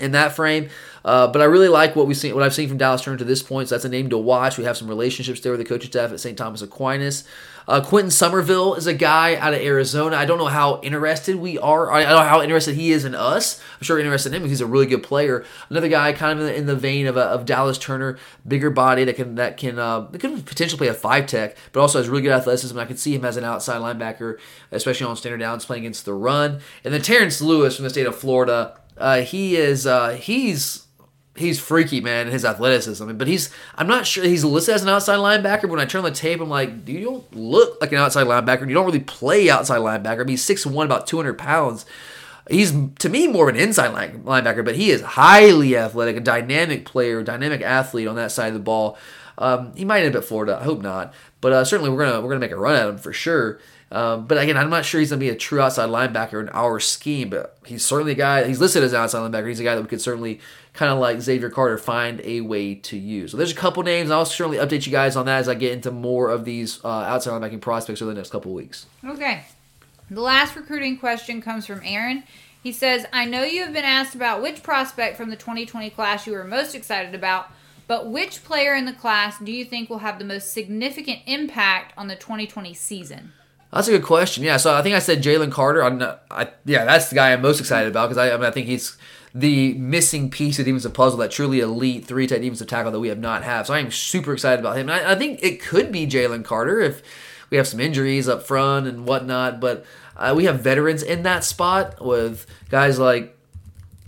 in that frame. Uh, but I really like what we've seen, what I've seen from Dallas Turner to this point. So that's a name to watch. We have some relationships there with the coaching staff at St. Thomas Aquinas. Uh, Quentin Somerville is a guy out of Arizona. I don't know how interested we are. I don't know how interested he is in us. I'm sure interested in him because he's a really good player. Another guy, kind of in the, in the vein of, of Dallas Turner, bigger body that can that can uh, that could potentially play a five tech, but also has really good athleticism. I can see him as an outside linebacker, especially on standard downs, playing against the run. And then Terrence Lewis from the state of Florida. Uh, he is uh, he's he's freaky, man, his athleticism. But he's I'm not sure he's listed as an outside linebacker. But when I turn on the tape, I'm like, you don't look like an outside linebacker. You don't really play outside linebacker. I mean, he's six one, about 200 pounds. He's to me more of an inside linebacker, but he is highly athletic, a dynamic player, dynamic athlete on that side of the ball. Um, he might end up at Florida. I hope not, but uh, certainly we're gonna we're gonna make a run at him for sure. Um, but again, I'm not sure he's going to be a true outside linebacker in our scheme, but he's certainly a guy, he's listed as an outside linebacker. He's a guy that we could certainly, kind of like Xavier Carter, find a way to use. So there's a couple names. I'll certainly update you guys on that as I get into more of these uh, outside linebacking prospects over the next couple weeks. Okay. The last recruiting question comes from Aaron. He says, I know you have been asked about which prospect from the 2020 class you are most excited about, but which player in the class do you think will have the most significant impact on the 2020 season? That's a good question. Yeah, so I think I said Jalen Carter. I'm not, I, yeah, that's the guy I'm most excited about because I, I, mean, I think he's the missing piece of the defensive puzzle, that truly elite three tech type defensive tackle that we have not have. So I am super excited about him. And I, I think it could be Jalen Carter if we have some injuries up front and whatnot. But uh, we have veterans in that spot with guys like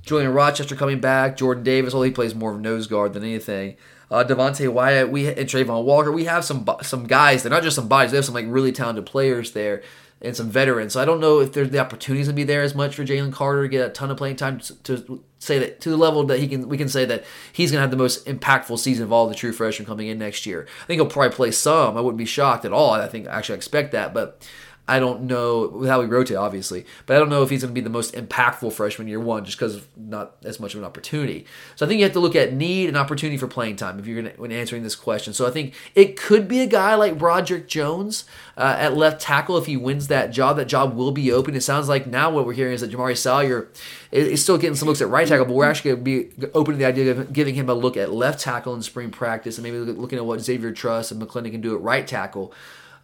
Julian Rochester coming back, Jordan Davis. Well, he plays more of nose guard than anything uh, Devonte Wyatt, we and Travon Walker. We have some some guys. They're not just some bodies. They have some like really talented players there and some veterans. So I don't know if there's the opportunities to be there as much for Jalen Carter to get a ton of playing time to, say that to the level that he can. We can say that he's going to have the most impactful season of all the true freshmen coming in next year. I think he'll probably play some. I wouldn't be shocked at all. I think actually I expect that, but. I don't know how we rotate, obviously, but I don't know if he's going to be the most impactful freshman year one just because of not as much of an opportunity. So I think you have to look at need and opportunity for playing time if you're going to, when answering this question. So I think it could be a guy like Broderick Jones uh, at left tackle if he wins that job. That job will be open. It sounds like now what we're hearing is that Jamaree Salyer is still getting some looks at right tackle, but we're actually going to be open to the idea of giving him a look at left tackle in spring practice and maybe looking at what Xavier Truss and McClendon can do at right tackle.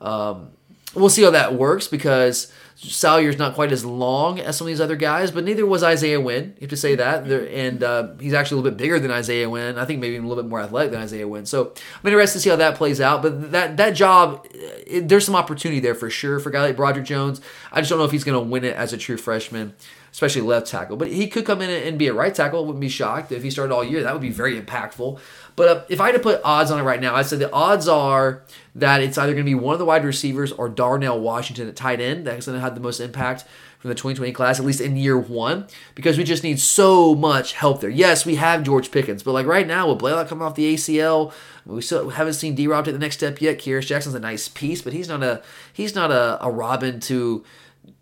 Um, we'll see how that works because Salyer's not quite as long as some of these other guys, but neither was Isaiah Wynn. You have to say that. And uh, he's actually a little bit bigger than Isaiah Wynn. I think maybe even a little bit more athletic than Isaiah Wynn. So I'm interested to see how that plays out. But that that job, it, there's some opportunity there for sure for a guy like Broderick Jones. I just don't know if he's going to win it as a true freshman especially left tackle. But he could come in and be a right tackle. Wouldn't be shocked if he started all year. That would be very impactful. But uh, if I had to put odds on it right now, I'd say the odds are that it's either going to be one of the wide receivers or Darnell Washington at tight end. That's going to have the most impact from the 2020 class, at least in year one, because we just need so much help there. Yes, we have George Pickens, but like right now with Blaylock coming off the ACL, we still haven't seen D Rob take the next step yet. Kearis Jackson's a nice piece, but he's not a he's not a, a Robin to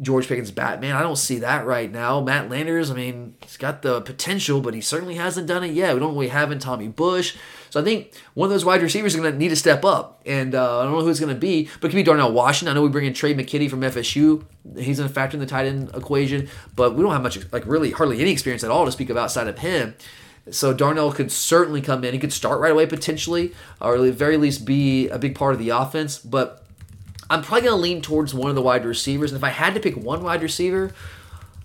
George Pickens Batman. I don't see that right now. Matt Landers, I mean, he's got the potential, but he certainly hasn't done it yet. We don't really have in Tommy Bush. So I think one of those wide receivers is going to need to step up. And uh, I don't know who it's going to be, but it could be Darnell Washington. I know we bring in Tre' McKitty from FSU. He's going to factor in the tight end equation, but we don't have much, like really hardly any experience at all to speak of outside of him. So Darnell could certainly come in. He could start right away potentially, or at the very least be a big part of the offense. But I'm probably going to lean towards one of the wide receivers. And if I had to pick one wide receiver,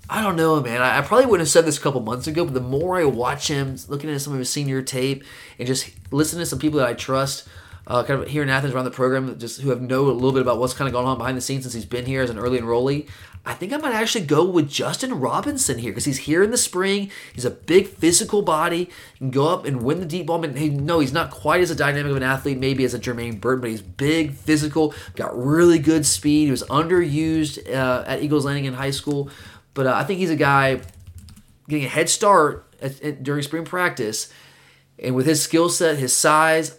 I don't know, man. I, I probably wouldn't have said this a couple months ago, but the more I watch him, looking at some of his senior tape, and just listening to some people that I trust, uh, kind of here in Athens around the program, just who have know a little bit about what's kind of going on behind the scenes since he's been here as an early enrollee. I think I might actually go with Justin Robinson here because he's here in the spring. He's a big physical body. He can go up and win the deep ball. And he, no, he's not quite as a dynamic of an athlete, maybe as a Jermaine Burton, but he's big, physical, got really good speed. He was underused uh, at Eagles Landing in high school, but uh, I think he's a guy getting a head start at, at, during spring practice. And with his skill set, his size,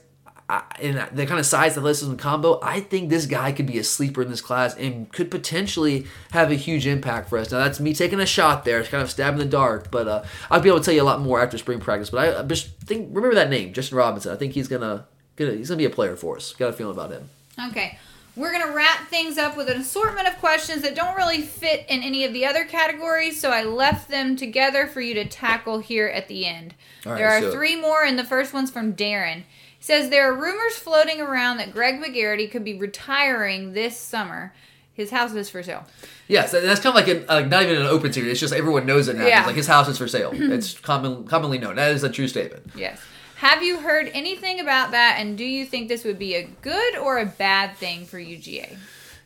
and the kind of size athleticism combo, I think this guy could be a sleeper in this class and could potentially have a huge impact for us. Now that's me taking a shot there, it's kind of stab in the dark, but uh, I'll be able to tell you a lot more after spring practice. But I, I just think remember that name, Justin Robinson. I think he's gonna, gonna he's gonna be a player for us. Got a feeling about him. Okay. We're going to wrap things up with an assortment of questions that don't really fit in any of the other categories, so I left them together for you to tackle here at the end. there are so. three more, and the first one's from Darren says there are rumors floating around that Greg McGarity could be retiring this summer. His house is for sale. Yes, that's kind of like, an, like not even an open secret. It's just everyone knows it now. Yeah. It's like his house is for sale. it's common, commonly known. That is a true statement. Yes. Have you heard anything about that? And do you think this would be a good or a bad thing for UGA?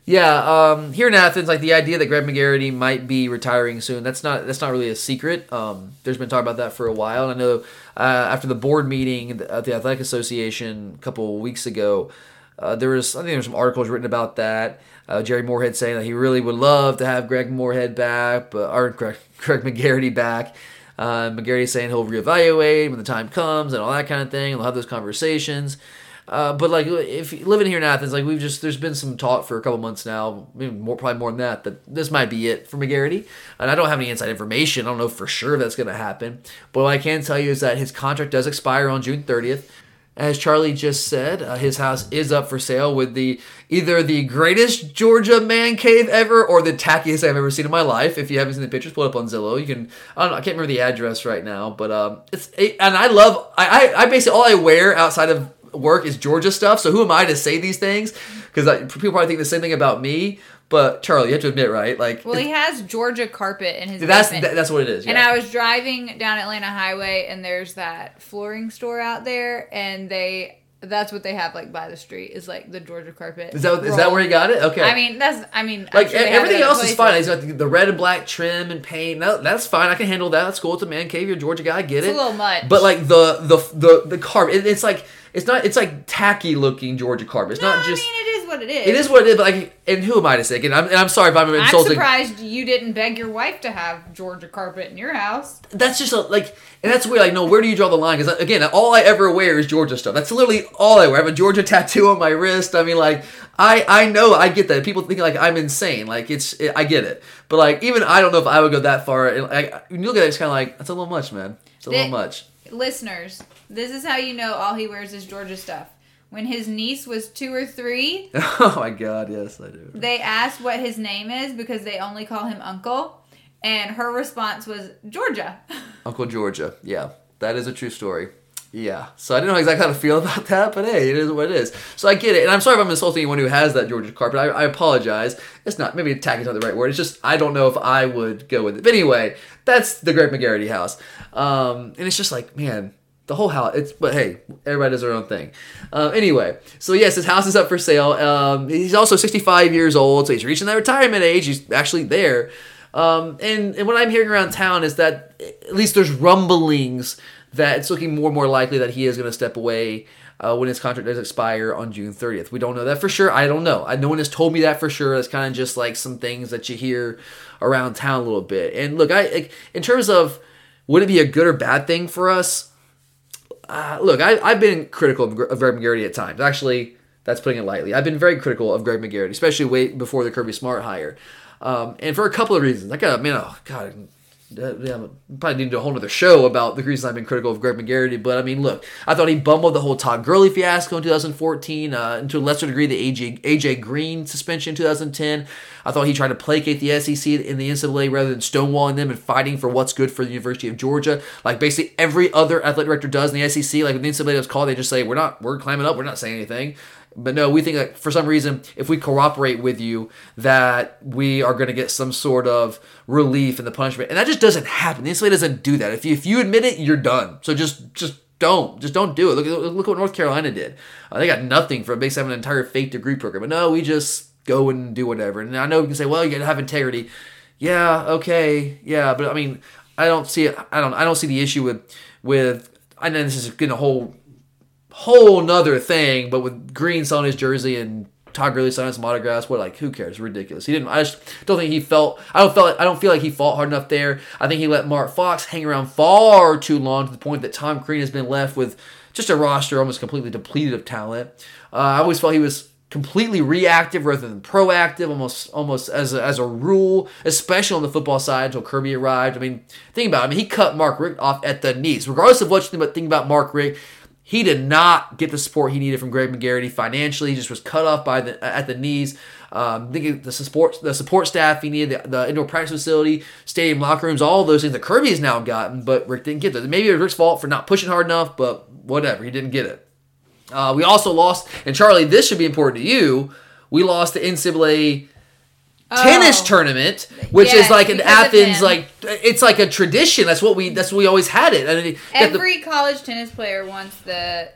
Yeah, um, here in Athens, like the idea that Greg McGarity might be retiring soon, that's not that's not really a secret. Um, there's been talk about that for a while. And I know uh, after the board meeting at the Athletic Association a couple weeks ago, uh, there was I think there were some articles written about that. Uh, Jere Morehead saying that he really would love to have Greg Morehead back, but or Greg, Greg McGarity back. Uh, McGarity saying he'll reevaluate when the time comes and all that kind of thing. And they'll have those conversations. Uh, but like, if living here in Athens, like we've just there's been some talk for a couple months now, more probably more than that, that this might be it for McGarity. And I don't have any inside information. I don't know for sure that's going to happen. But what I can tell you is that his contract does expire on June 30th. As Charlie just said, uh, his house is up for sale with the either the greatest Georgia man cave ever or the tackiest I've ever seen in my life. If you haven't seen the pictures, pull it up on Zillow. You can. I know. I can't remember the address right now, but um, it's it, and I love. I I basically all I wear outside of work is Georgia stuff. So who am I to say these things? Because people probably think the same thing about me. But Charlie, you have to admit, right? Like, well, he has Georgia carpet in his. That's basement. that's what it is. Yeah. And I was driving down Atlanta Highway, and there's that flooring store out there, and they that's what they have like by the street is like the Georgia carpet. Is that is that where he got it? Okay. I mean that's I mean like sure everything else places. is fine. He's got the, the, red and black trim and paint. No, that's fine. I can handle that. That's cool. It's a man cave. You're a Georgia guy. I get it's it. a little much. But like the the the the carpet, it, it's like it's not it's like tacky looking Georgia carpet. It's no, not just. I mean, it is what it is. It is what it is, but like, and who am I to say? Again, I'm, and I'm sorry if I'm insulting. I'm surprised you didn't beg your wife to have Georgia carpet in your house. That's just a, like, and that's weird. Like, no, where do you draw the line? Because uh, again, all I ever wear is Georgia stuff. That's literally all I wear. I have a Georgia tattoo on my wrist. I mean, like, I I know I get that. People think like I'm insane. Like, it's it, I get it, but like, even I don't know if I would go that far. And, like, when you look at it, it's kind of like that's a little much, man. It's a little much. Listeners, this is how you know all he wears is Georgia stuff. When his niece was two or three, oh my god, yes, I do. they asked what his name is because they only call him Uncle, and her response was Georgia. Uncle Georgia. Yeah, that is a true story. Yeah. So I didn't know exactly how to feel about that, but hey, it is what it is. So I get it. And I'm sorry if I'm insulting anyone who has that Georgia carpet. I, I apologize. It's not, maybe attack is not the right word. It's just, I don't know if I would go with it. But anyway, that's the Greg McGarity house. Um, and it's just like, man, the whole house. It's, but hey, everybody does their own thing. Uh, anyway, so yes, his house is up for sale. Um, he's also 65 years old, so he's reaching that retirement age. He's actually there. Um, and, and what I'm hearing around town is that at least there's rumblings that it's looking more and more likely that he is going to step away uh, when his contract does expire on June 30th. We don't know that for sure. I don't know. I, no one has told me that for sure. It's kind of just like some things that you hear around town a little bit. And look, I in terms of would it be a good or bad thing for us? Uh, look, I, I've been critical of, Greg McGarity at times. Actually, that's putting it lightly. I've been very critical of Greg McGarity, especially way before the Kirby Smart hire, um, and for a couple of reasons. I got, man, oh god, uh, yeah, probably need to do a whole other show about the reasons I've been critical of Greg McGarity. But I mean, look, I thought he bumbled the whole Todd Gurley fiasco in 2014, uh, and to a lesser degree the AJ, AJ Green suspension in 2010. I thought he tried to placate the SEC in the NCAA rather than stonewalling them and fighting for what's good for the University of Georgia, like basically every other athletic director does in the SEC. Like when the NCAA does call, they just say we're not, we're climbing up, we're not saying anything. But no, we think that for some reason, if we cooperate with you, that we are going to get some sort of relief in the punishment, and that just doesn't happen. The NCAA doesn't do that. If you if you admit it, you're done. So just just don't just don't do it. Look look what North Carolina did. Uh, they got nothing from basically having an entire fake degree program. But no, we just go and do whatever. And I know we can say, well, you got to have integrity. Yeah, okay, yeah, but I mean, I don't see it. I don't. I don't see the issue with with. I know this is getting a whole whole nother thing, but with Green selling his jersey and Todd Gurley signing some autographs, what like who cares? Ridiculous. He didn't. I just don't think he felt. I don't feel. I don't feel like he fought hard enough there. I think he let Mark Fox hang around far too long to the point that Tom Crean has been left with just a roster almost completely depleted of talent. Uh, I always felt he was completely reactive rather than proactive, almost almost as a, as a rule, especially on the football side until Kirby arrived. I mean, think about it. I mean, he cut Mark Richt off at the knees. Regardless of what you think about, think about Mark Richt, he did not get the support he needed from Greg McGarity financially. He just was cut off by the at the knees. Um, the support the support staff he needed, the, the indoor practice facility, stadium locker rooms, all those things that Kirby has now gotten, but Richt didn't get those. Maybe it was Richt's fault for not pushing hard enough, but whatever, he didn't get it. Uh, we also lost, and Charlie, this should be important to you. We lost the NCAA tennis Oh. tournament, which is like in of Athens, like it's like a tradition. That's what we that's what we always had it. I mean, got the- Every college tennis player wants the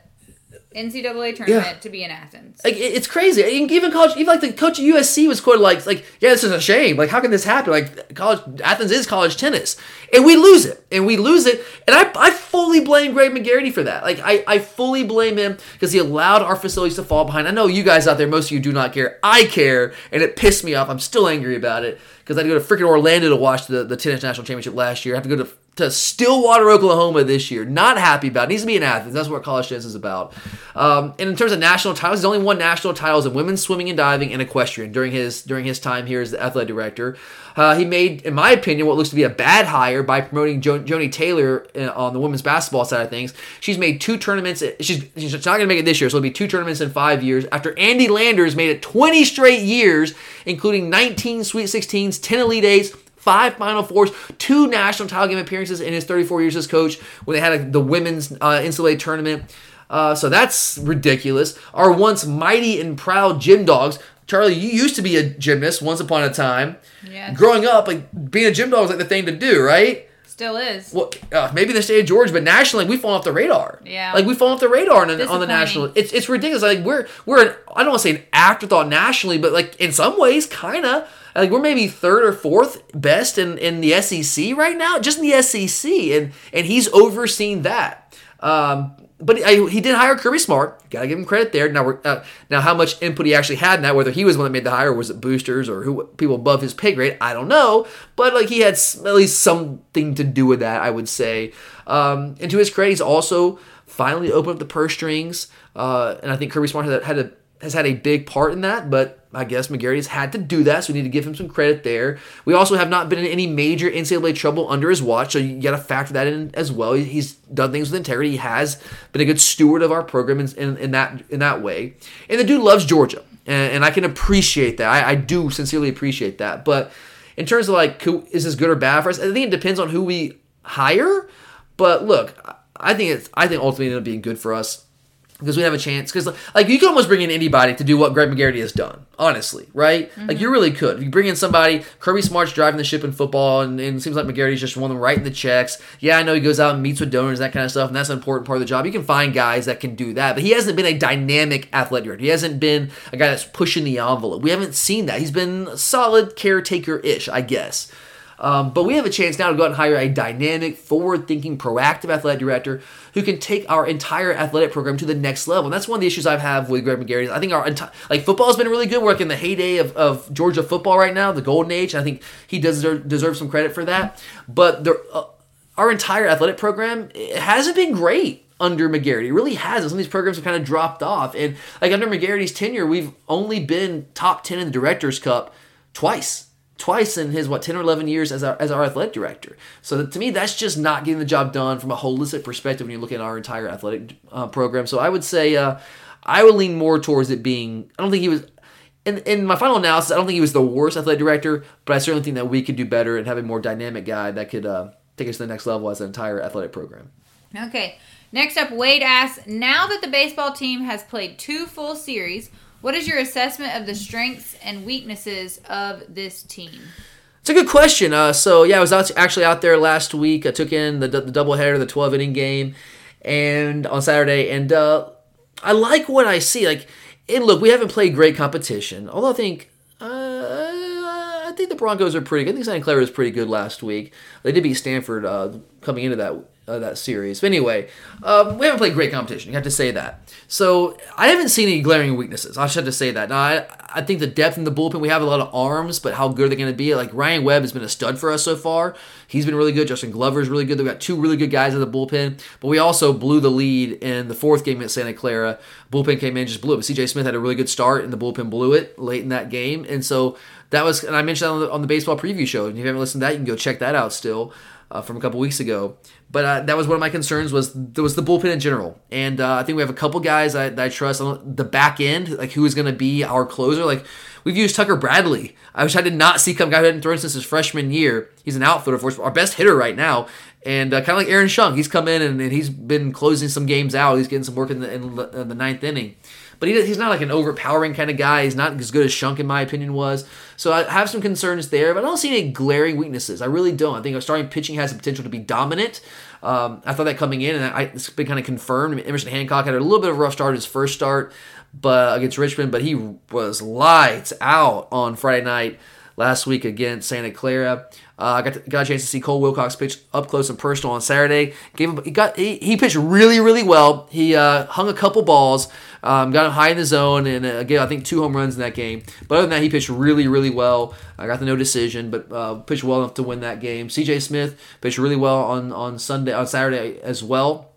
NCAA tournament to be in Athens. Like it's crazy. Even college, even like the coach at USC was quoted like, like yeah, this is a shame. Like how can this happen? Like college, Athens is college tennis, and we lose it, and we lose it, and I, I fully blame Greg McGarity for that. Like I, I fully blame him because he allowed our facilities to fall behind. I know you guys out there, most of you do not care. I care, and it pissed me off. I'm still angry about it because I had to go to freaking Orlando to watch the, the tennis national championship last year. I have to go to to Stillwater, Oklahoma this year. Not happy about. It. Needs to be in Athens. That's what college tennis is about. Um, and in terms of national titles, he's only won national titles in women's swimming and diving and equestrian during his during his time here as the athletic director. Uh, he made, in my opinion, what looks to be a bad hire by promoting jo- Joni Taylor uh, on the women's basketball side of things. She's made two tournaments. She's, she's not going to make it this year, so it'll be two tournaments in five years. After Andy Landers made it 20 straight years, including 19 Sweet 16s, 10 Elite Eights, five Final Fours, two national title game appearances in his 34 years as coach when they had a, the women's uh, NCAA tournament. Uh, so that's ridiculous. Our once mighty and proud gym dogs. Charlie, you used to be a gymnast once upon a time. Yes. Growing up, like being a gym dog was like the thing to do, right? Still is. Well, uh, maybe in the state of Georgia, but nationally, we've fallen off the radar. Yeah. like we've fallen off the radar on, the- on the national. It's it's ridiculous. Like we're we're an, I don't want to say an afterthought nationally, but like in some ways, kind of. Like we're maybe third or fourth best in, in the SEC right now, just in the SEC, and and he's overseen that. Um, but I, he did hire Kirby Smart. Got to give him credit there. Now, we're, uh, now how much input he actually had in that, whether he was the one that made the hire, or was it boosters or who people above his pay grade, I don't know. But like he had at least something to do with that, I would say. Um, and to his credit, he's also finally opened up the purse strings, uh, and I think Kirby Smart had, had a has had a big part in that, but I guess McGarity has had to do that, so we need to give him some credit there. We also have not been in any major NCAA trouble under his watch, so you got to factor that in as well. He's done things with integrity. He has been a good steward of our program in, in, in that in that way. And the dude loves Georgia, and, and I can appreciate that. I, I do sincerely appreciate that. But in terms of like, who, is this good or bad for us? I think it depends on who we hire. But look, I think it's I think ultimately it'll be good for us because we have a chance. Because like you can almost bring in anybody to do what Greg McGarity has done, honestly, right? Like mm-hmm. you really could. If you bring in somebody, Kirby Smart's driving the ship in football, and, and it seems like McGarity's just one of them writing the checks. Yeah, I know he goes out and meets with donors, that kind of stuff, and that's an important part of the job. You can find guys that can do that, but he hasn't been a dynamic athletic director. He hasn't been a guy that's pushing the envelope. We haven't seen that. He's been solid caretaker ish, I guess. Um, but we have a chance now to go out and hire a dynamic, forward thinking, proactive athletic director who can take our entire athletic program to the next level. And that's one of the issues I've had with Greg McGarity. I think our entire, like football has been really good. We're in the heyday of, of Georgia football right now, the golden age. I think he does deserve, deserve some credit for that. But uh, our entire athletic program hasn't been great under McGarity. It really hasn't. Some of these programs have kind of dropped off. And like under McGarity's tenure, we've only been top 10 in the Directors' Cup twice twice in his what 10 or 11 years as our, as our athletic director. So to me that's just not getting the job done from a holistic perspective when you look at our entire athletic uh, program. So i would say uh, i would lean more towards it being i don't think he was in, in my final analysis i don't think he was the worst athletic director but i certainly think that we could do better and have a more dynamic guy that could uh, take us to the next level as an entire athletic program. Okay. Next up, Wade asks Now that the baseball team has played two full series, what is your assessment of the strengths and weaknesses of this team? It's a good question. Uh, so yeah, I was out, actually out there last week. I took in the, the doubleheader, the 12 inning game, and on Saturday, and uh, I like what I see. Like, and look, we haven't played great competition. Although I think uh, I think the Broncos are pretty good. I think Santa Clara was pretty good last week. They did beat Stanford uh, coming into that uh, that series. But anyway, um, we haven't played great competition. You have to say that. So I haven't seen any glaring weaknesses. I just have to say that. Now I, I think the depth in the bullpen. We have a lot of arms, but how good are they going to be? Like Ryan Webb has been a stud for us so far. He's been really good. Justin Glover is really good. They've got two really good guys in the bullpen. But we also blew the lead in the fourth game at Santa Clara. Bullpen came in just blew it. C.J. Smith had a really good start, and the bullpen blew it late in that game. And so that was, and I mentioned that on the, on the baseball preview show. And If you haven't listened to that, you can go check that out still uh, from a couple weeks ago. But uh, that was one of my concerns was there was the bullpen in general, and uh, I think we have a couple guys I, that I trust on the back end, like who is going to be our closer. Like we've used Tucker Bradley, I wish I did not see come guy who hadn't thrown since his freshman year. He's an outfielder for us, our best hitter right now, and uh, kind of like Aaron Schunk, he's come in and, and, he's been closing some games out. He's getting some work in the, in the ninth inning. But he, he's not like an overpowering kind of guy. He's not as good as Schunk, in my opinion, was. So I have some concerns there, but I don't see any glaring weaknesses. I really don't. I think our starting pitching has the potential to be dominant. Um, I thought that coming in, and I, it's been kind of confirmed. Emerson Hancock had a little bit of a rough start his first start, but against Richmond, but he was lights out on Friday night last week against Santa Clara. Uh, I got, to, got a chance to see Cole Wilcox pitch up close and personal on Saturday. Gave him he got he, he pitched really really well. He uh, hung a couple balls, um, got him high in the zone, and uh, again I think two home runs in that game. But other than that, he pitched really really well. I got the no decision, but uh, pitched well enough to win that game. C.J. Smith pitched really well on on Sunday on Saturday as well.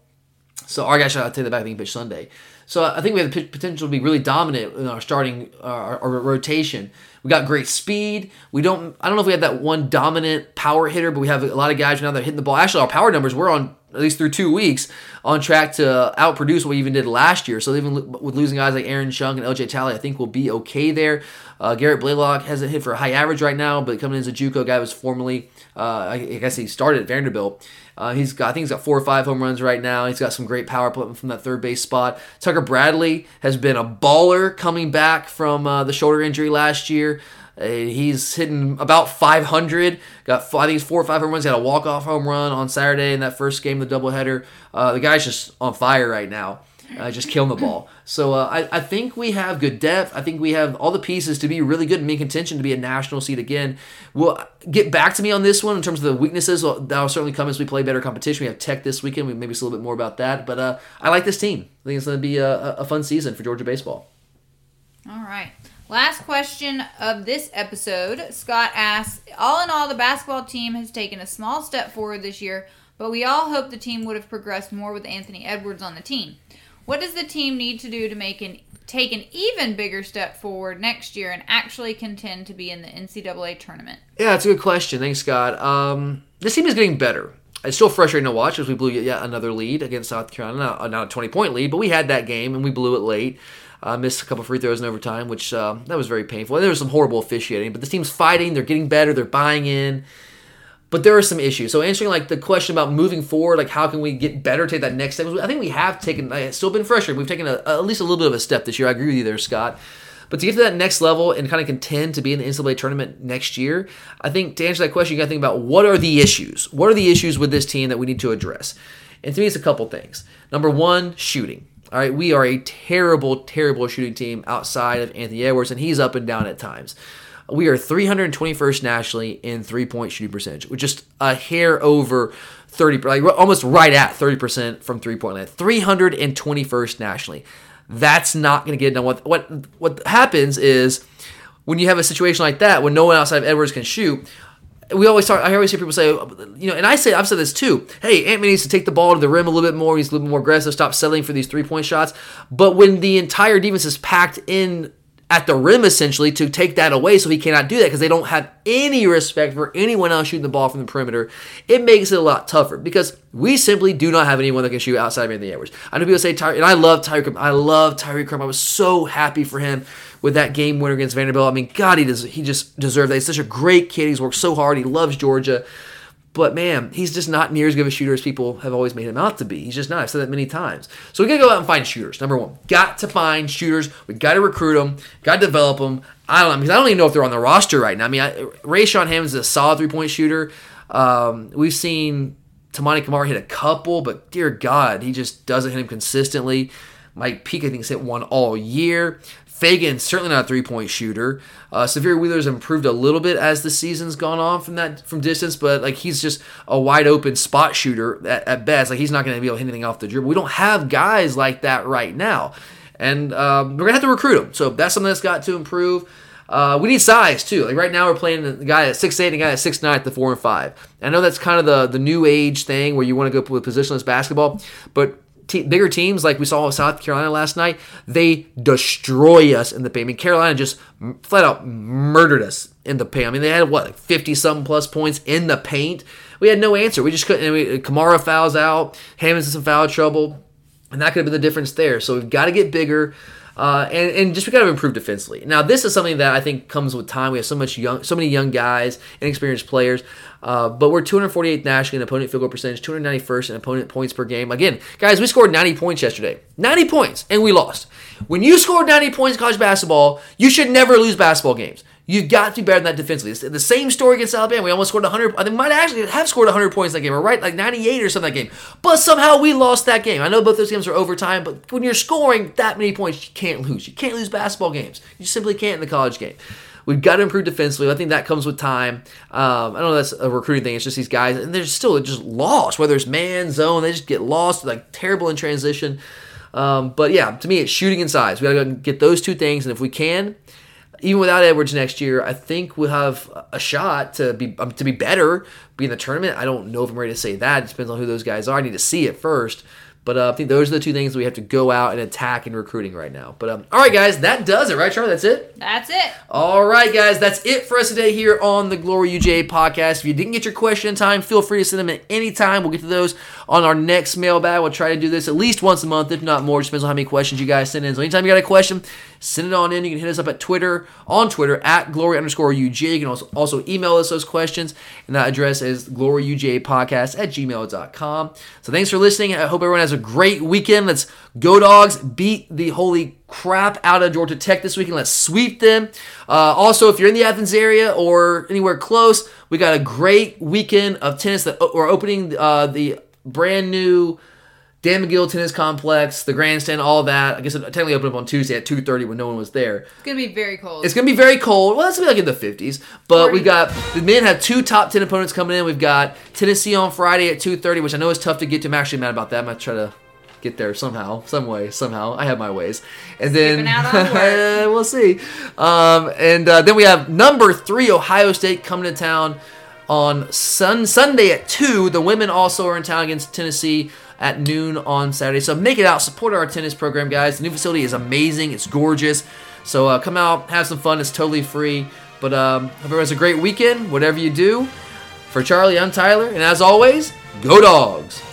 So or actually I'll take that back. I think he pitched Sunday. So I think we have the potential to be really dominant in our starting our, our rotation. We got great speed. We don't. I don't know if we have that one dominant power hitter, but we have a lot of guys now that are hitting the ball. Actually, our power numbers we're on at least through two weeks on track to outproduce what we even did last year. So even with losing guys like Aaron Schunk and LJ Talley, I think we'll be okay there. Uh, Garrett Blaylock has a hit for a high average right now, but coming in as a JUCO guy was formerly, uh, I guess he started at Vanderbilt. Uh, he's got, I think he's got four or five home runs right now. He's got some great power putting from that third base spot. Tucker Bradley has been a baller coming back from uh, the shoulder injury last year. Uh, he's hitting about 500. Got I think he's four or five home runs. Got a walk off home run on Saturday in that first game, the doubleheader. Uh, the guy's just on fire right now. uh, just killing the ball. So uh, I, I think we have good depth. I think we have all the pieces to be really good and be in contention to be a national seed again. We'll get back to me on this one in terms of the weaknesses. That'll certainly come as we play better competition. We have Tech this weekend. We maybe see a little bit more about that. But uh, I like this team. I think it's going to be a, a fun season for Georgia baseball. All right. Last question of this episode. Scott asks All in all, the basketball team has taken a small step forward this year, but we all hope the team would have progressed more with Anthony Edwards on the team. What does the team need to do to make an take an even bigger step forward next year and actually contend to be in the NCAA tournament? Yeah, it's a good question. Thanks, Scott. Um, this team is getting better. It's still frustrating to watch as we blew yet another lead against South Carolina. Not a 20 point lead, but we had that game and we blew it late. Uh, missed a couple free throws in overtime, which uh, that was very painful. And there was some horrible officiating, but the team's fighting. They're getting better. They're buying in. But there are some issues. So answering like the question about moving forward, like how can we get better, take that next step? I think we have taken. Like, it's still been frustrated. We've taken a, at least a little bit of a step this year. I agree with you there, Scott. But to get to that next level and kind of contend to be in the NCAA tournament next year, I think to answer that question, you got to think about what are the issues? What are the issues with this team that we need to address? And to me, it's a couple things. Number one, shooting. All right, we are a terrible, terrible shooting team outside of Anthony Edwards, and he's up and down at times. We are 321st nationally in three point shooting percentage, which just a hair over 30, like almost right at 30% from three point line. 321st nationally. That's not going to get done. What what what happens is when you have a situation like that, when no one outside of Edwards can shoot, we always talk. I always hear people say, you know, and I say I've said this too. Hey, Ant needs to take the ball to the rim a little bit more. He's a little bit more aggressive. Stop settling for these three point shots. But when the entire defense is packed in at the rim essentially to take that away so he cannot do that because they don't have any respect for anyone else shooting the ball from the perimeter. It makes it a lot tougher because we simply do not have anyone that can shoot outside of Anthony Edwards. I know people say Tyree, and I love Tyree I love Tyree Crump. I was so happy for him with that game winner against Vanderbilt. I mean, God, he does he just deserved that. He's such a great kid. He's worked so hard. He loves Georgia. But man, he's just not near as good of a shooter as people have always made him out to be. He's just not. I've said that many times. So we gotta go out and find shooters. Number one, got to find shooters. We got to recruit them. Got to develop them. I don't because I don't even know if they're on the roster right now. I mean, I, Rayshaun Hammond is a solid three point shooter. Um, we've seen Toumani Camara hit a couple, but dear God, he just doesn't hit him consistently. Mike Peake, I think, has hit one all year. Fagan certainly not a three point shooter. Uh, Sahvir Wheeler's improved a little bit as the season's gone on from that from distance, but like he's just a wide open spot shooter at, at best. Like he's not going to be able to hit anything off the dribble. We don't have guys like that right now, and um, we're gonna have to recruit them. So that's something that's got to improve. Uh, we need size too. Like right now, we're playing the guy at six eight and the guy at six nine at the four and five. I know that's kind of the the new age thing where you want to go with positionless basketball, but te- bigger teams like we saw with South Carolina last night, they destroy us in the paint. I mean, Carolina just flat out murdered us in the paint. I mean, they had what fifty something plus points in the paint. We had no answer. We just couldn't. We, Camara fouls out. Hammond's in some foul trouble, and that could have been the difference there. So we've got to get bigger. Uh, and, and just we got to improve defensively. Now, this is something that I think comes with time. We have so much young, so many young guys, inexperienced players. Uh, but we're 248th nationally in opponent field goal percentage, 291st in opponent points per game. Again, guys, we scored 90 points yesterday. 90 points, and we lost. When you score 90 points in college basketball, you should never lose basketball games. You got to be better than that defensively. It's the same story against Alabama. We almost scored 100. I think might actually have scored 100 points that game, or right, like 98 or something that game. But somehow we lost that game. I know both those games are overtime, but when you're scoring that many points, you can't lose. You can't lose basketball games. You simply can't in the college game. We've got to improve defensively. I think that comes with time. Um, I don't know that's a recruiting thing. It's just these guys, and they're still just lost. Whether it's man, zone, they just get lost, like terrible in transition. Um, but yeah, to me, it's shooting and size. We got to get those two things, and if we can, even without Edwards next year, I think we'll have a shot to be um, to be better, be in the tournament. I don't know if I'm ready to say that. It depends on who those guys are. I need to see it first. But uh, I think those are the two things we have to go out and attack in recruiting right now. But um, all right, guys, that does it, right, Charlie? That's it. That's it. All right, guys, that's it for us today here on the Glory UJ podcast. If you didn't get your question in time, feel free to send them at any time. We'll get to those on our next mailbag. We'll try to do this at least once a month, if not more. Just depends on how many questions you guys send in. So anytime you got a question, send it on in. You can hit us up at Twitter, on Twitter, at glory underscore UJ. You can also, also email us those questions, and that address is gloryujpodcast at gmail.com. So thanks for listening. I hope everyone has a great weekend. Let's go, dogs. Beat the holy crap out of Georgia Tech this weekend. Let's sweep them. Uh, also, if you're in the Athens area or anywhere close, we got a great weekend of tennis that we're opening uh, the brand new Dan Magill Tennis Complex, the grandstand, all that. I guess it technically opened up on Tuesday at 2.30 when no one was there. It's gonna be very cold. It's gonna be very cold. Well, it's gonna be like in the 50s. But we 40. got the men have two top 10 opponents coming in. We've got Tennessee on Friday at 2:30, which I know is tough to get to. I'm actually mad about that. I'm gonna try to get there somehow, some way, somehow. I have my ways. And then Skipping out on work. we'll see. Um, and uh, then we have number three Ohio State coming to town on sun Sunday at two. The women also are in town against Tennessee at noon on Saturday. So make it out. Support our tennis program, guys. The new facility is amazing. It's gorgeous. So uh, come out, have some fun. It's totally free. But um, hope everyone has a great weekend. Whatever you do. For Charlie, I'm Tyler, and as always, go dogs.